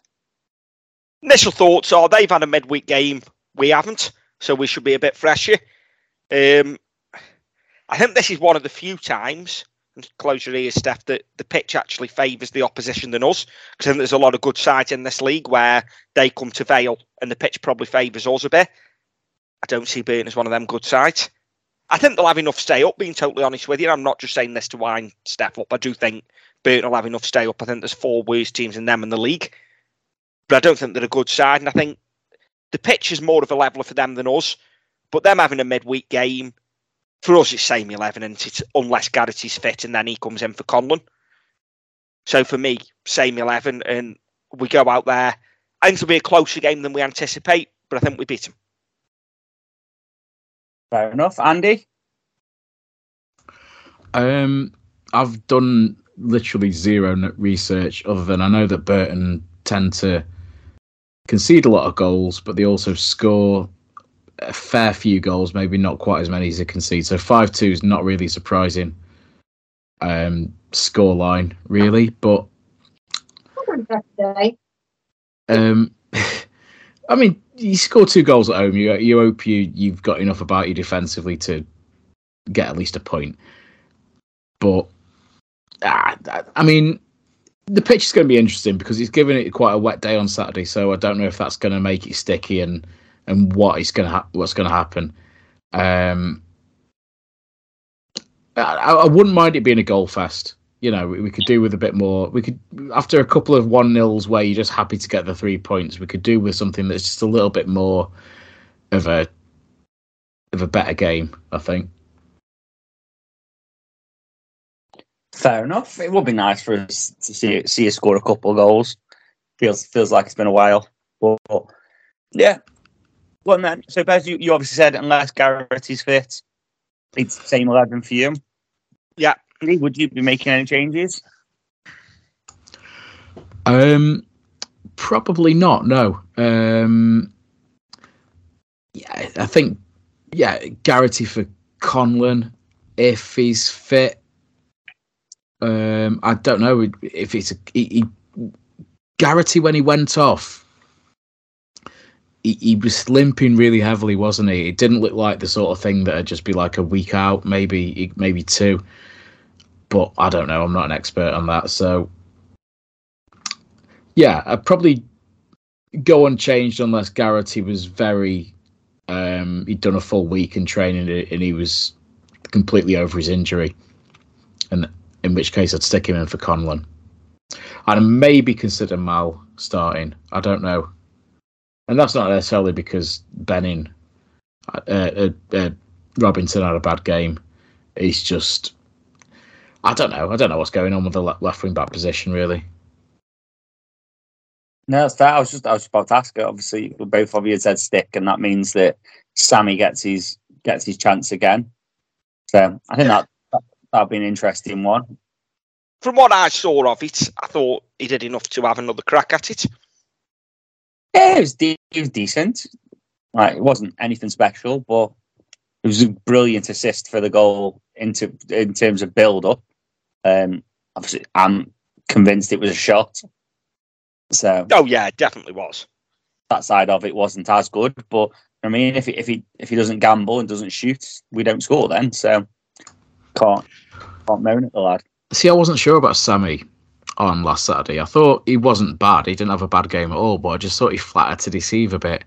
Initial thoughts are they've had a midweek game. We haven't, so we should be a bit fresher. Um, I think this is one of the few times, and close your ears, Steph, that the pitch actually favours the opposition than us. Because I think there's a lot of good sides in this league where they come to Vale and the pitch probably favours us a bit. I don't see Burton as one of them good sides. I think they'll have enough stay up, being totally honest with you. And I'm not just saying this to wind Steph up. I do think Burton will have enough stay up. I think there's four worst teams in them in the league. But I don't think they're a good side. And I think the pitch is more of a leveler for them than us. But them having a midweek game, for us, it's same 11, and it's unless Garrity's fit and then he comes in for Conlon. So for me, same 11, and we go out there. I think it'll be a closer game than we anticipate, but I think we beat them. Fair enough, Andy. Um, I've done literally zero research other than I know that Burton tend to concede a lot of goals, but they also score a fair few goals, maybe not quite as many as they concede. So five two is not really surprising. Um, score line really, but um, *laughs* I mean, you score two goals at home. You you hope you you've got enough about you defensively to get at least a point. But ah, I mean, the pitch is going to be interesting because he's given it quite a wet day on Saturday. So I don't know if that's going to make it sticky and and what is going to ha- what's going to happen. Um, I, I wouldn't mind it being a goal fest. You know, we, we could do with a bit more. We could after a couple of one nils where you're just happy to get the three points. We could do with something that's just a little bit more of a of a better game. I think. Fair enough. It would be nice for us to see see you score a couple of goals. Feels feels like it's been a while. But, but, yeah. Well then, so Bez, you, you obviously said unless Garrity is fit, it's the same eleven for you. Yeah. Would you be making any changes? Um, probably not. No. Um, yeah, I think yeah, Garrity for Conlon if he's fit. Um, I don't know if it's a, he, he, Garrity when he went off. He, he was limping really heavily, wasn't he? It didn't look like the sort of thing that'd just be like a week out, maybe maybe two. But I don't know. I'm not an expert on that, so yeah, I'd probably go unchanged unless Garrity was very. Um, he'd done a full week in training and he was completely over his injury, and in which case I'd stick him in for Conlon. I'd maybe consider Mal starting. I don't know, and that's not necessarily because Benning, uh, uh, uh, Robinson had a bad game. It's just, I don't know. I don't know what's going on with the left wing back position really. No, that's fair. I was just I was about to ask. Obviously, both of you had said stick, and that means that Sammy gets his gets his chance again. So I think that, that that'll be an interesting one. From what I saw of it, I thought he did enough to have another crack at it. Yeah, it was, de- it was decent. Like it wasn't anything special, but it was a brilliant assist for the goal into in terms of build up. Um, obviously, I'm convinced it was a shot. So Oh yeah, it definitely was. that side of it wasn't as good. But I mean, if he, if he if he doesn't gamble and doesn't shoot, we don't score then. So can't can't moan at the lad. See, I wasn't sure about Sammy on last Saturday. I thought he wasn't bad. He didn't have a bad game at all, but I just thought he flattered to deceive a bit.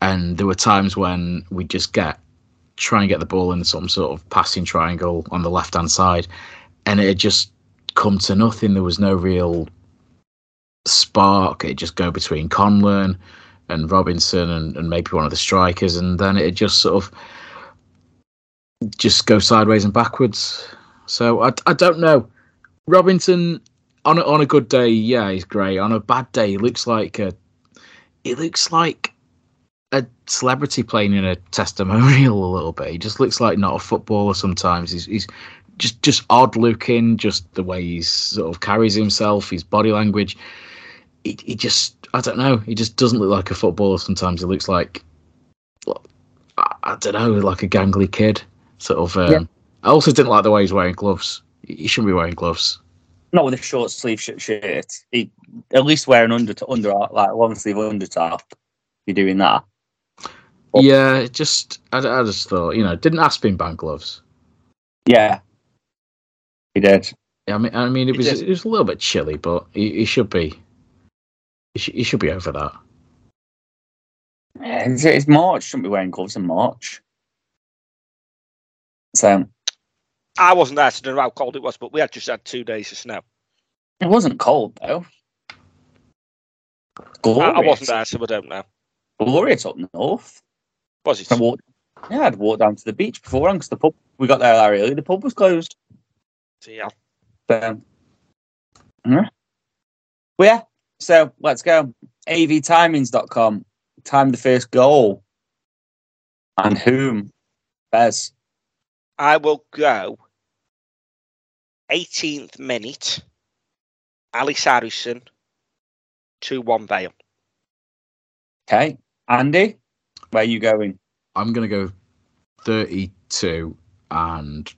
And there were times when we just get try and get the ball in some sort of passing triangle on the left hand side, and it had just come to nothing. There was no real spark. It just go between Conlon and Robinson and, and maybe one of the strikers, and then it just sort of just go sideways and backwards. So I, I don't know. Robinson on a, on a good day, yeah, he's great. On a bad day, he looks like a he looks like a celebrity playing in a testimonial a little bit. He just looks like not a footballer sometimes. He's he's just just odd looking, just the way he sort of carries himself, his body language. He, he just I don't know. He just doesn't look like a footballer. Sometimes he looks like I, I don't know, like a gangly kid. Sort of. Um, Yeah. I also didn't like the way he's wearing gloves. He shouldn't be wearing gloves. Not with a short sleeve shirt. He at least wear an under under like long sleeve under top. You're doing that. Oh. Yeah, just I, I just thought you know didn't Aspin ban gloves. Yeah, he did. I mean, I mean, it was did. it was a little bit chilly, but he, he should be. He should, he should be over that. Yeah, It's, it's March. Shouldn't be wearing gloves in March. So I wasn't there to know how cold it was, but we had just had two days of snow. it wasn't cold though. I, Glorious. I wasn't there, so I don't know. Glorious up north. Was it? I walked. Yeah, I'd walked down to the beach before because the pub. We got there early. The pub was closed. Yeah. So, yeah. But yeah, so let's go. avtimings.com. Time the first goal. And whom? Bez. I will go 18th minute. Ellis Harrison, 2 1 Vale. Okay. Andy, where are you going? I'm gonna go 32 and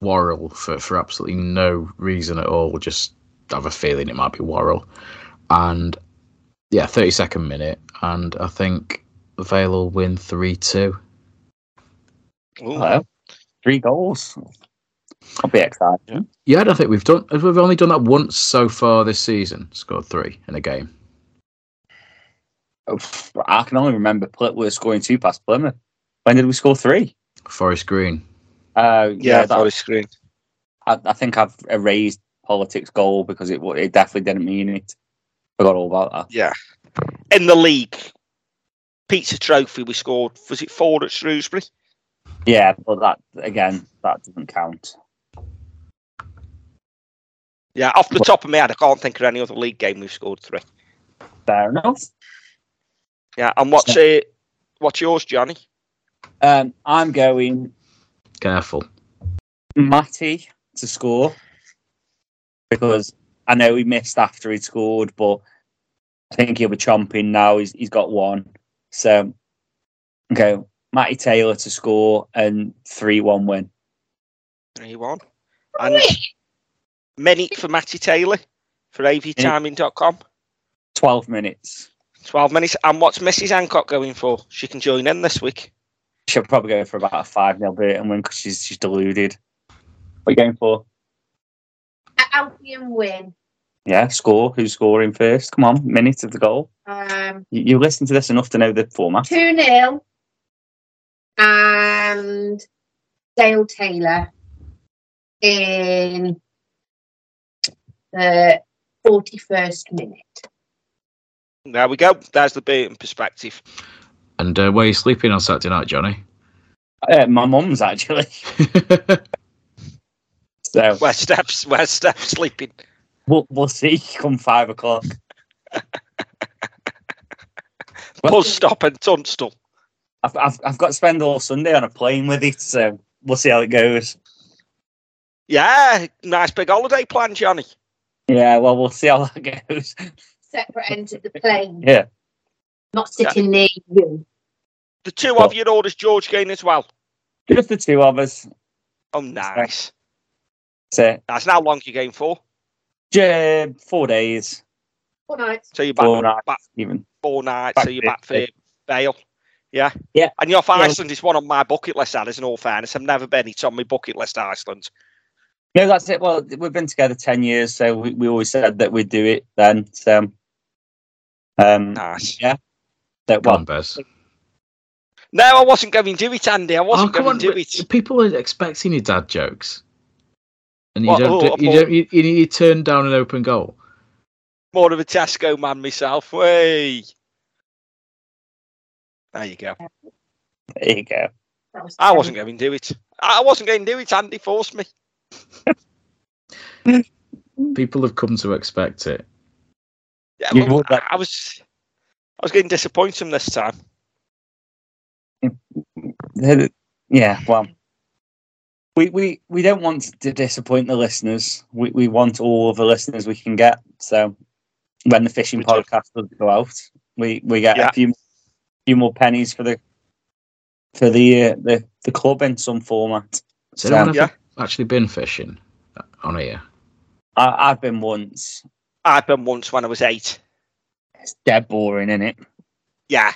Worrall for for absolutely no reason at all. Just have a feeling it might be Worrall, and yeah, 32nd minute, and I think Vale will win three two. Hello. Three goals. I'll be excited. Yeah, I don't think we've done. We've only done that once so far this season. Scored three in a game. Oh, I can only remember Pl- we were scoring two past Plymouth. When did we score three? Forest Green. Uh, Yeah, yeah, that, for the. I, I think I've erased Politic's goal because it it definitely didn't mean it. Forgot all about that. Yeah. In the league, pizza trophy, we scored, was it four at Shrewsbury? Yeah, but that again, that doesn't count. Yeah, off the top of my head, I can't think of any other league game we've scored three. Fair enough. Yeah, and what's uh, what's yours, Johnny? Um, I'm going Careful. Matty to score because I know he missed after he'd scored, but I think he'll be chomping now. He's he's got one. So okay, Matty Taylor to score and three one win. Three one. And minute for Matty Taylor for avtiming.com. Twelve minutes. 12 minutes. And what's Mrs. Hancock going for? She can join in this week. She'll probably go for about a five 0 Burton win because she's she's deluded. What are you going for? Albion win. Yeah, score. Who's scoring first? Come on, minute of the goal. Um, You, you listen to this enough to know the format. 2 0. And Dale Taylor in the 41st minute. There we go. There's the Burton perspective. And uh, where are you sleeping on Saturday night, Johnny? Uh, my mum's actually. *laughs* So Where Steph's, where Steph's sleeping. we'll we'll see come five o'clock. Bus stop and Tunstall. I've, I've I've got to spend all Sunday on a plane with it, so we'll see how it goes. Yeah, nice big holiday plan, Johnny. Yeah, well, we'll see how that goes. Separate ends of the plane. Yeah. Not sitting near you. The two of you orders George Gain as well. Just the two of us. Oh, nice. So That's how long you going for? Yeah, four days, Four nights. So you're back, four nights, back even. four nights, Back so you're back for Vale. Yeah. Yeah. And you're off Yeah. Iceland is one on my bucket list, that is in all fairness. I've never been, it's on my bucket list, Iceland. No, that's it. Well, we've been together ten years, so we, we always said that we'd do it then. So, um, Nice. that Go well, on, Bez. No, I wasn't going to do it, Andy. I wasn't oh, going on! to do it. People are expecting your dad jokes, and you What, don't. oh, do- you thought- don't. You, you, you turn down an open goal. More of a Tesco man myself. Way. There you go. There you go. Was I wasn't going to do it. I wasn't going to do it. Andy forced me. *laughs* People have come to expect it. Yeah, You well, would I I was. I was going to disappoint him this time. Yeah, well, we we we don't want to disappoint the listeners. We we want all of the listeners we can get. So when the fishing We do. podcast does go out, we we get Yeah. a few few more pennies for the for the uh, the the club in some format. So, anyone Yeah. actually been fishing on here? I, I've been once. I've been once when I was eight. It's dead boring, isn't it? Yeah.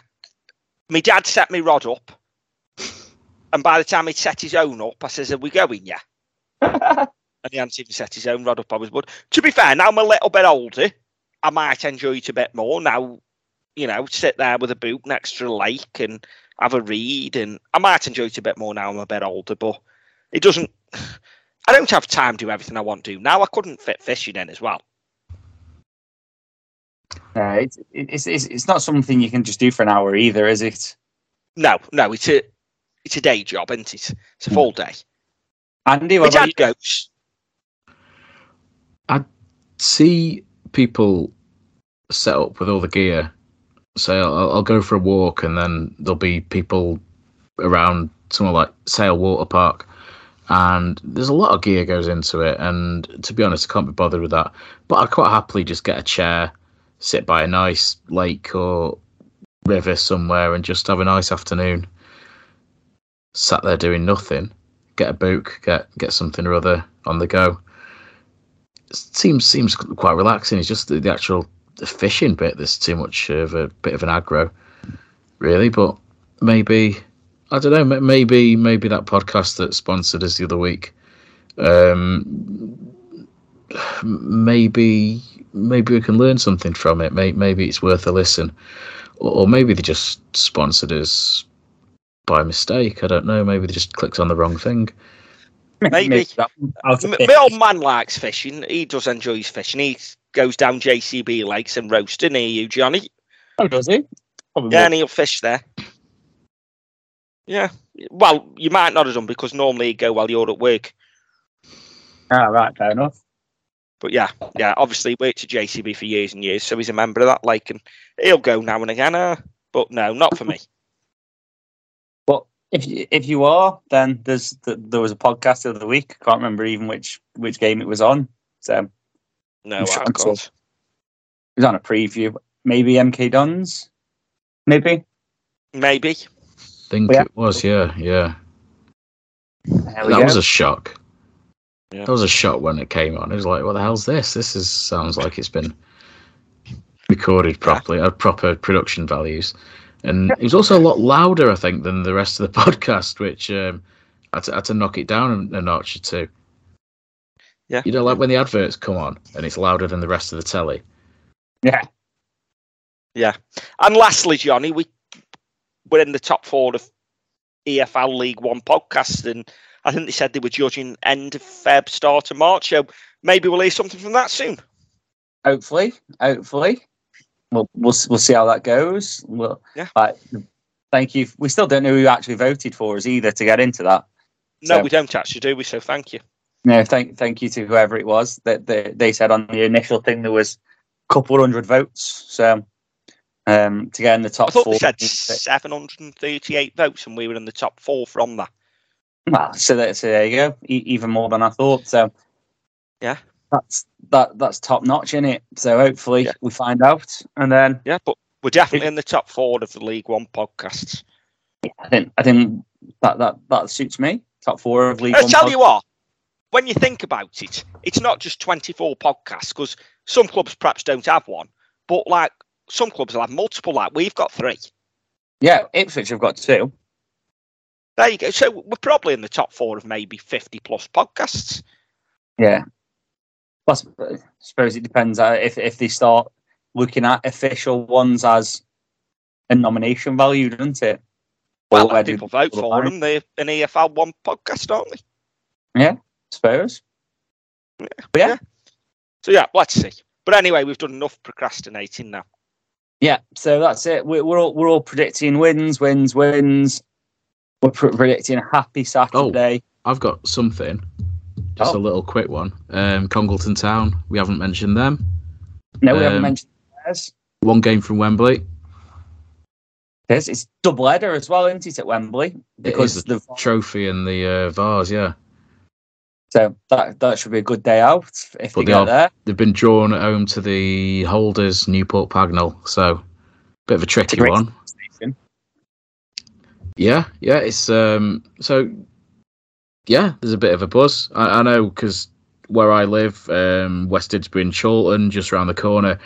My dad set me rod up. And by the time he'd set his own up, I says, Are we going, yeah? *laughs* And he hadn't even set his own rod up. I was, but to be fair, now I'm a little bit older, I might enjoy it a bit more. Now, you know, sit there with a boot next to a lake and have a read. And I might enjoy it a bit more now I'm a bit older, but it doesn't. *sighs* I don't have time to do everything I want to do. Now I couldn't fit fishing in as well. Uh, it's, it's it's it's not something you can just do for an hour either, is it? No, no, it's a it's a day job, isn't it? It's a full day. Andy, My what about dad you? goes. see people set up with all the gear. Say I'll, I'll go for a walk, and then there'll be people around somewhere like Sale Water Park, and there's a lot of gear goes into it. And to be honest, I can't be bothered with that. But I'd quite happily just get a chair, sit by a nice lake or river somewhere, and just have a nice afternoon. Sat there doing nothing. Get a book, get get something or other on the go seems seems quite relaxing. It's just the, the actual fishing bit that's too much of a bit of an aggro, really. But maybe I don't know. Maybe maybe that podcast that sponsored us the other week. Um, maybe maybe we can learn something from it. Maybe, maybe it's worth a listen, or, or maybe they just sponsored us by mistake. I don't know. Maybe they just clicked on the wrong thing. Maybe. that- out of M- fifty. My old man likes fishing. He does enjoy his fishing. He goes down JCB lakes and Rocester near you, Johnny. Oh, does he? Probably Yeah, and he'll fish there. Yeah. Well, you might not have done because normally you go while you're at work. Ah, right, fair enough. But yeah, yeah. Obviously, worked at JCB for years and years, so he's a member of that lake, and he'll go now and again. Uh, but no, not for me. But if you, if you are, then there's th- there was a podcast the other week. I can't remember even which which game it was on. So No, I'm sure- I I'm sure. can't. was on a preview. Maybe MK Dons. Maybe. Maybe. think Yeah. it was. Yeah, yeah. That go. was a shock. Yeah. That was a shock when it came on. It was like, what the hell's this? This is sounds like it's been recorded properly, had proper production values, and it was also a lot louder, I think, than the rest of the *laughs* podcast, which um, I had to, had to knock it down a, a notch or two. Yeah. You know, like when the adverts come on and it's louder than the rest of the telly. yeah. Yeah. And lastly, Johnny, we we're in the top four of EFL League One podcast, and I think they said they were judging end of Feb, start of March. So maybe we'll hear something from that soon. Hopefully, hopefully, we'll we'll we'll see how that goes. Well, Yeah. Right. Thank you. We still don't know who actually voted for us either to get into that. No, So- we don't actually, do we? So thank you. No, thank thank you to whoever it was that they, they said on the initial thing there was a couple of hundred votes. So um, to get in the top I thought four, they said 738 votes, and we were in the top four from that. well, so, that, so there you go, e- even more than I thought. So Yeah. that's that that's top notch in it. So hopefully Yeah. we find out, and then Yeah, but we're definitely in the top four of the League One podcasts. I think I think that that that suits me. Top four of League I One. tell you what, when you think about it, it's not just 24 podcasts because some clubs perhaps don't have one, but like some clubs will have multiple. Like we've got three. Yeah, Ipswich have got two. There you go. So we're probably in the top four of maybe 50 plus podcasts. Yeah. Well, I suppose it depends uh, if if they start looking at official ones as a nomination value, doesn't it? Well, do people vote for them. They're an EFL one podcast, aren't they? Suppose. Yeah. But yeah, So yeah, let's see. But anyway, we've done enough procrastinating now. yeah. So that's it. We're, we're all we're all predicting wins, wins, wins. We're pre- predicting a happy Saturday. I've got something. Just Oh. a little quick one. Um, Congleton Town. We haven't mentioned them. No, we haven't Um, mentioned theirs. One game from Wembley. It's, it's double header as well, isn't it, at Wembley? Because is the Trophy and the uh, vase. Yeah, so that that should be a good day out if But we they get are- there. they've been drawn at home to the holders Newport Pagnell. So bit of a tricky great one. station. Yeah, yeah. It's um. So yeah, there's a bit of a buzz. I, I know because where I live, um, West Didsbury and Chorlton, just around the corner,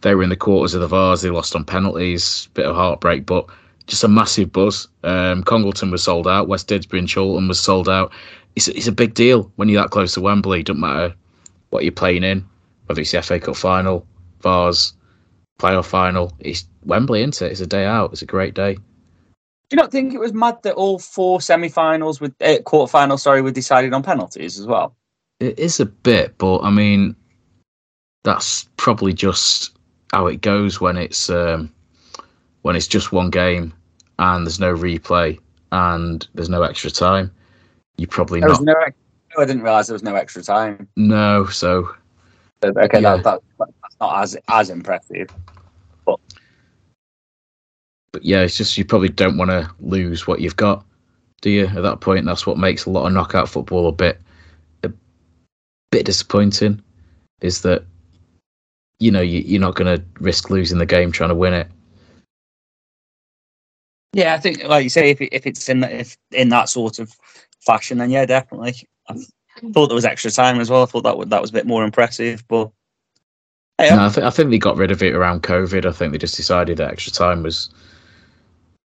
they were in the quarters of the Vase. They lost on penalties. Bit of heartbreak, but just a massive buzz. Um, Congleton was sold out. West Didsbury and Chorlton was sold out. It's it's a big deal when you're that close to Wembley. It doesn't matter what you're playing in, whether it's the FA Cup final, Vase, playoff final. It's Wembley, isn't it? It's a day out. It's a great day. Do you not think it was mad that all four semi-finals with uh, quarterfinals, sorry, were decided on penalties as well? It is a bit, but I mean, that's probably just how it goes when it's um, when it's just one game and there's no replay and there's no extra time. You probably There was not no. I didn't realise there was no extra time. no. So Okay, Yeah. that, that, that's not as as impressive. but yeah, it's just you probably don't want to lose what you've got, do you? At that point, that's what makes a lot of knockout football a bit a bit disappointing. Is that you know you, you're not going to risk losing the game trying to win it. Yeah, I think, like you say, if it, if it's in that if in that sort of fashion, then yeah, definitely. I thought there was extra time as well. I thought that would, that was a bit more impressive, but hey, No, I, th- I think they got rid of it around COVID. I think they just decided that extra time was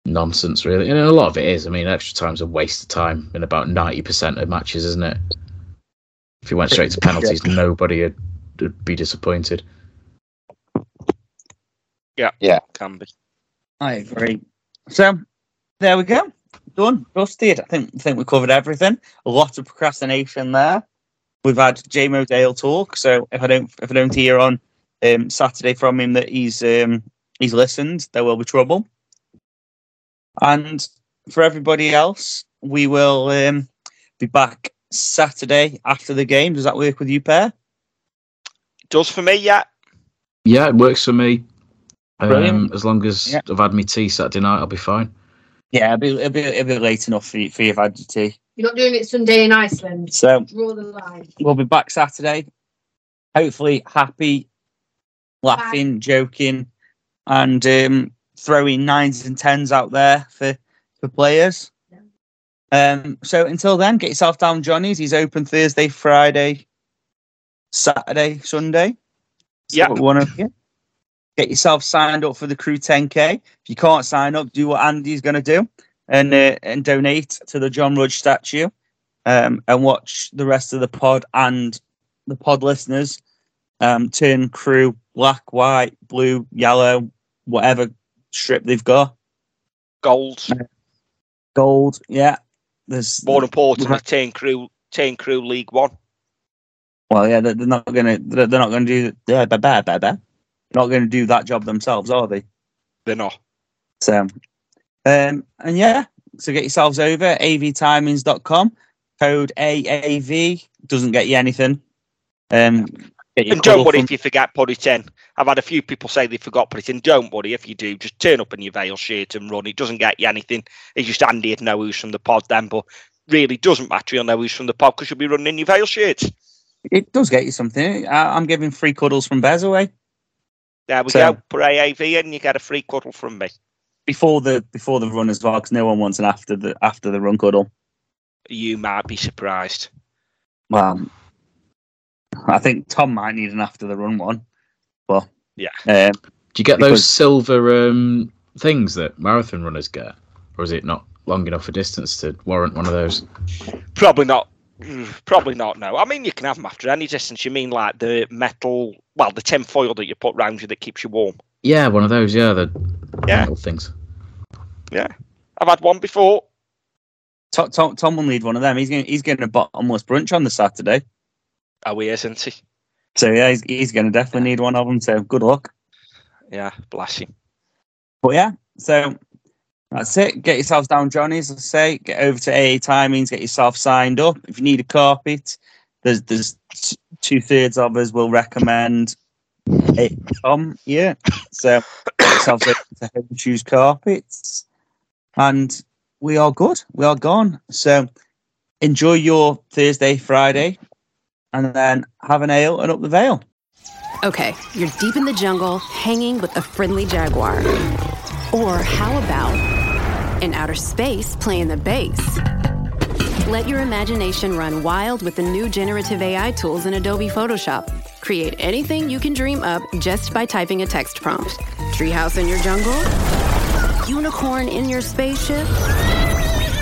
nonsense, really. And a lot of it is. I mean, extra time's a waste of time in about 90% of matches, isn't it? If you went straight to penalties, nobody would, would be disappointed. Yeah, yeah, can be. I agree. So there we go. Done. Dusted. I think I think we covered everything. A lot of procrastination there. We've had Jamo Dale talk. So if I don't if I don't hear on um, Saturday from him that he's um, he's listened, there will be trouble. And for everybody else, we will um, be back Saturday after the game. Does that work with you, Pair? Does for me, yeah. Yeah, it works for me. Um, Brilliant. as long as Yeah. I've had my tea Saturday night, I'll be fine. Yeah, it'll be, it'll be, it'll be late enough for you, for your had your tea. You're not doing it Sunday in Iceland. So Draw the line. we'll be back Saturday. Hopefully happy, laughing, joking, and um, throwing nines and tens out there for for players. Um, so until then, get yourself down Johnny's. He's open Thursday, Friday, Saturday, Sunday. So Yeah. one of want to get yourself signed up for the Crewe 10K. If you can't sign up, do what Andy's going to do and uh, and donate to the John Rudge statue um, and watch the rest of the pod and the pod listeners um, turn Crewe black, white, blue, yellow, whatever strip they've got. Gold. Gold, yeah. There's More importantly, Turn Crewe, Turn Crewe League One. well, yeah. They're, they're not gonna. They're they're not gonna do. Yeah, blah, blah, blah, blah. Not gonna do that job themselves, are they? They're not. So, um, and yeah, so get yourselves over avtimings.com. Code AAV doesn't get you anything. Um, get And don't worry from- if you forget it in. I've had a few people say they forgot it in. Don't worry if you do. Just turn up in your Vale shirt and run. It doesn't get you anything. It's just Andy would know who's from the pod then, but really doesn't matter. You'll know who's from the pod because you'll be running in your Vale shirt. it does get you something. I, I'm giving free cuddles from Bez away There we So- go. Put AAV in, you get a free cuddle from me. before the before the run as well, because no one wants an after the after the run cuddle. You might be surprised. Well, I think Tom might need an after the run one, but Yeah. um, Do you get Because- those silver um, things that marathon runners get, or is it not long enough a distance to warrant one of those? Probably not. mm, Probably not. No, I mean you can have them after any distance. You mean like the metal, well, the tin foil that you put round you that keeps you warm. Yeah, one of those. Yeah, the Yeah. metal things. Yeah, I've had one before. Tom, Tom, Tom will need one of them. He's going he's getting a bottomless brunch on the Saturday. Oh, he is, isn't he? So yeah, he's, he's going to definitely need one of them. So good luck. Yeah, bless him. But yeah, so that's it. Get yourselves down, Johnny's. I say, get over to AV timings, get yourself signed up. If you need a carpet, there's there's two thirds of us will recommend it. Um, yeah. So yourselves over to Choose Carpets, and we are good. We are gone. So enjoy your Thursday, Friday, and then have an ale and up the Vale. Okay, you're deep in the jungle, hanging with a friendly jaguar. Or how about in outer space playing the bass? Let your imagination run wild with the new generative AI tools in Adobe Photoshop. Create anything you can dream up just by typing a text prompt. Treehouse in your jungle? Unicorn in your spaceship?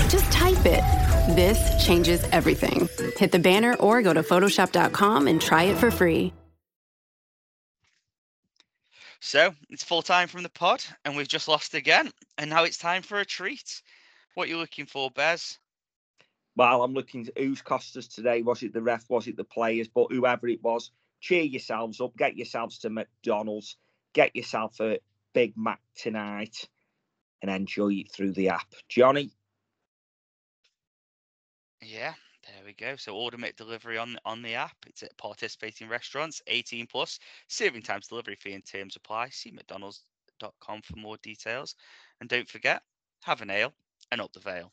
Just type it. This changes everything. Hit the banner or go to Photoshop.com and try it for free. So it's full time from the pod, and we've just lost again. And now it's time for a treat. What are you looking for, Bez? Well, I'm looking at who's cost us today. Was it the ref? Was it the players? But whoever it was, cheer yourselves up. Get yourselves to McDonald's. Get yourself a Big Mac tonight and enjoy it through the app. Johnny, Yeah, there we go. So order make delivery on on the app. It's at participating restaurants, 18 plus. Serving times, delivery fee, and terms apply. See McDonald's.com for more details. And don't forget, have an ale and up the Vale.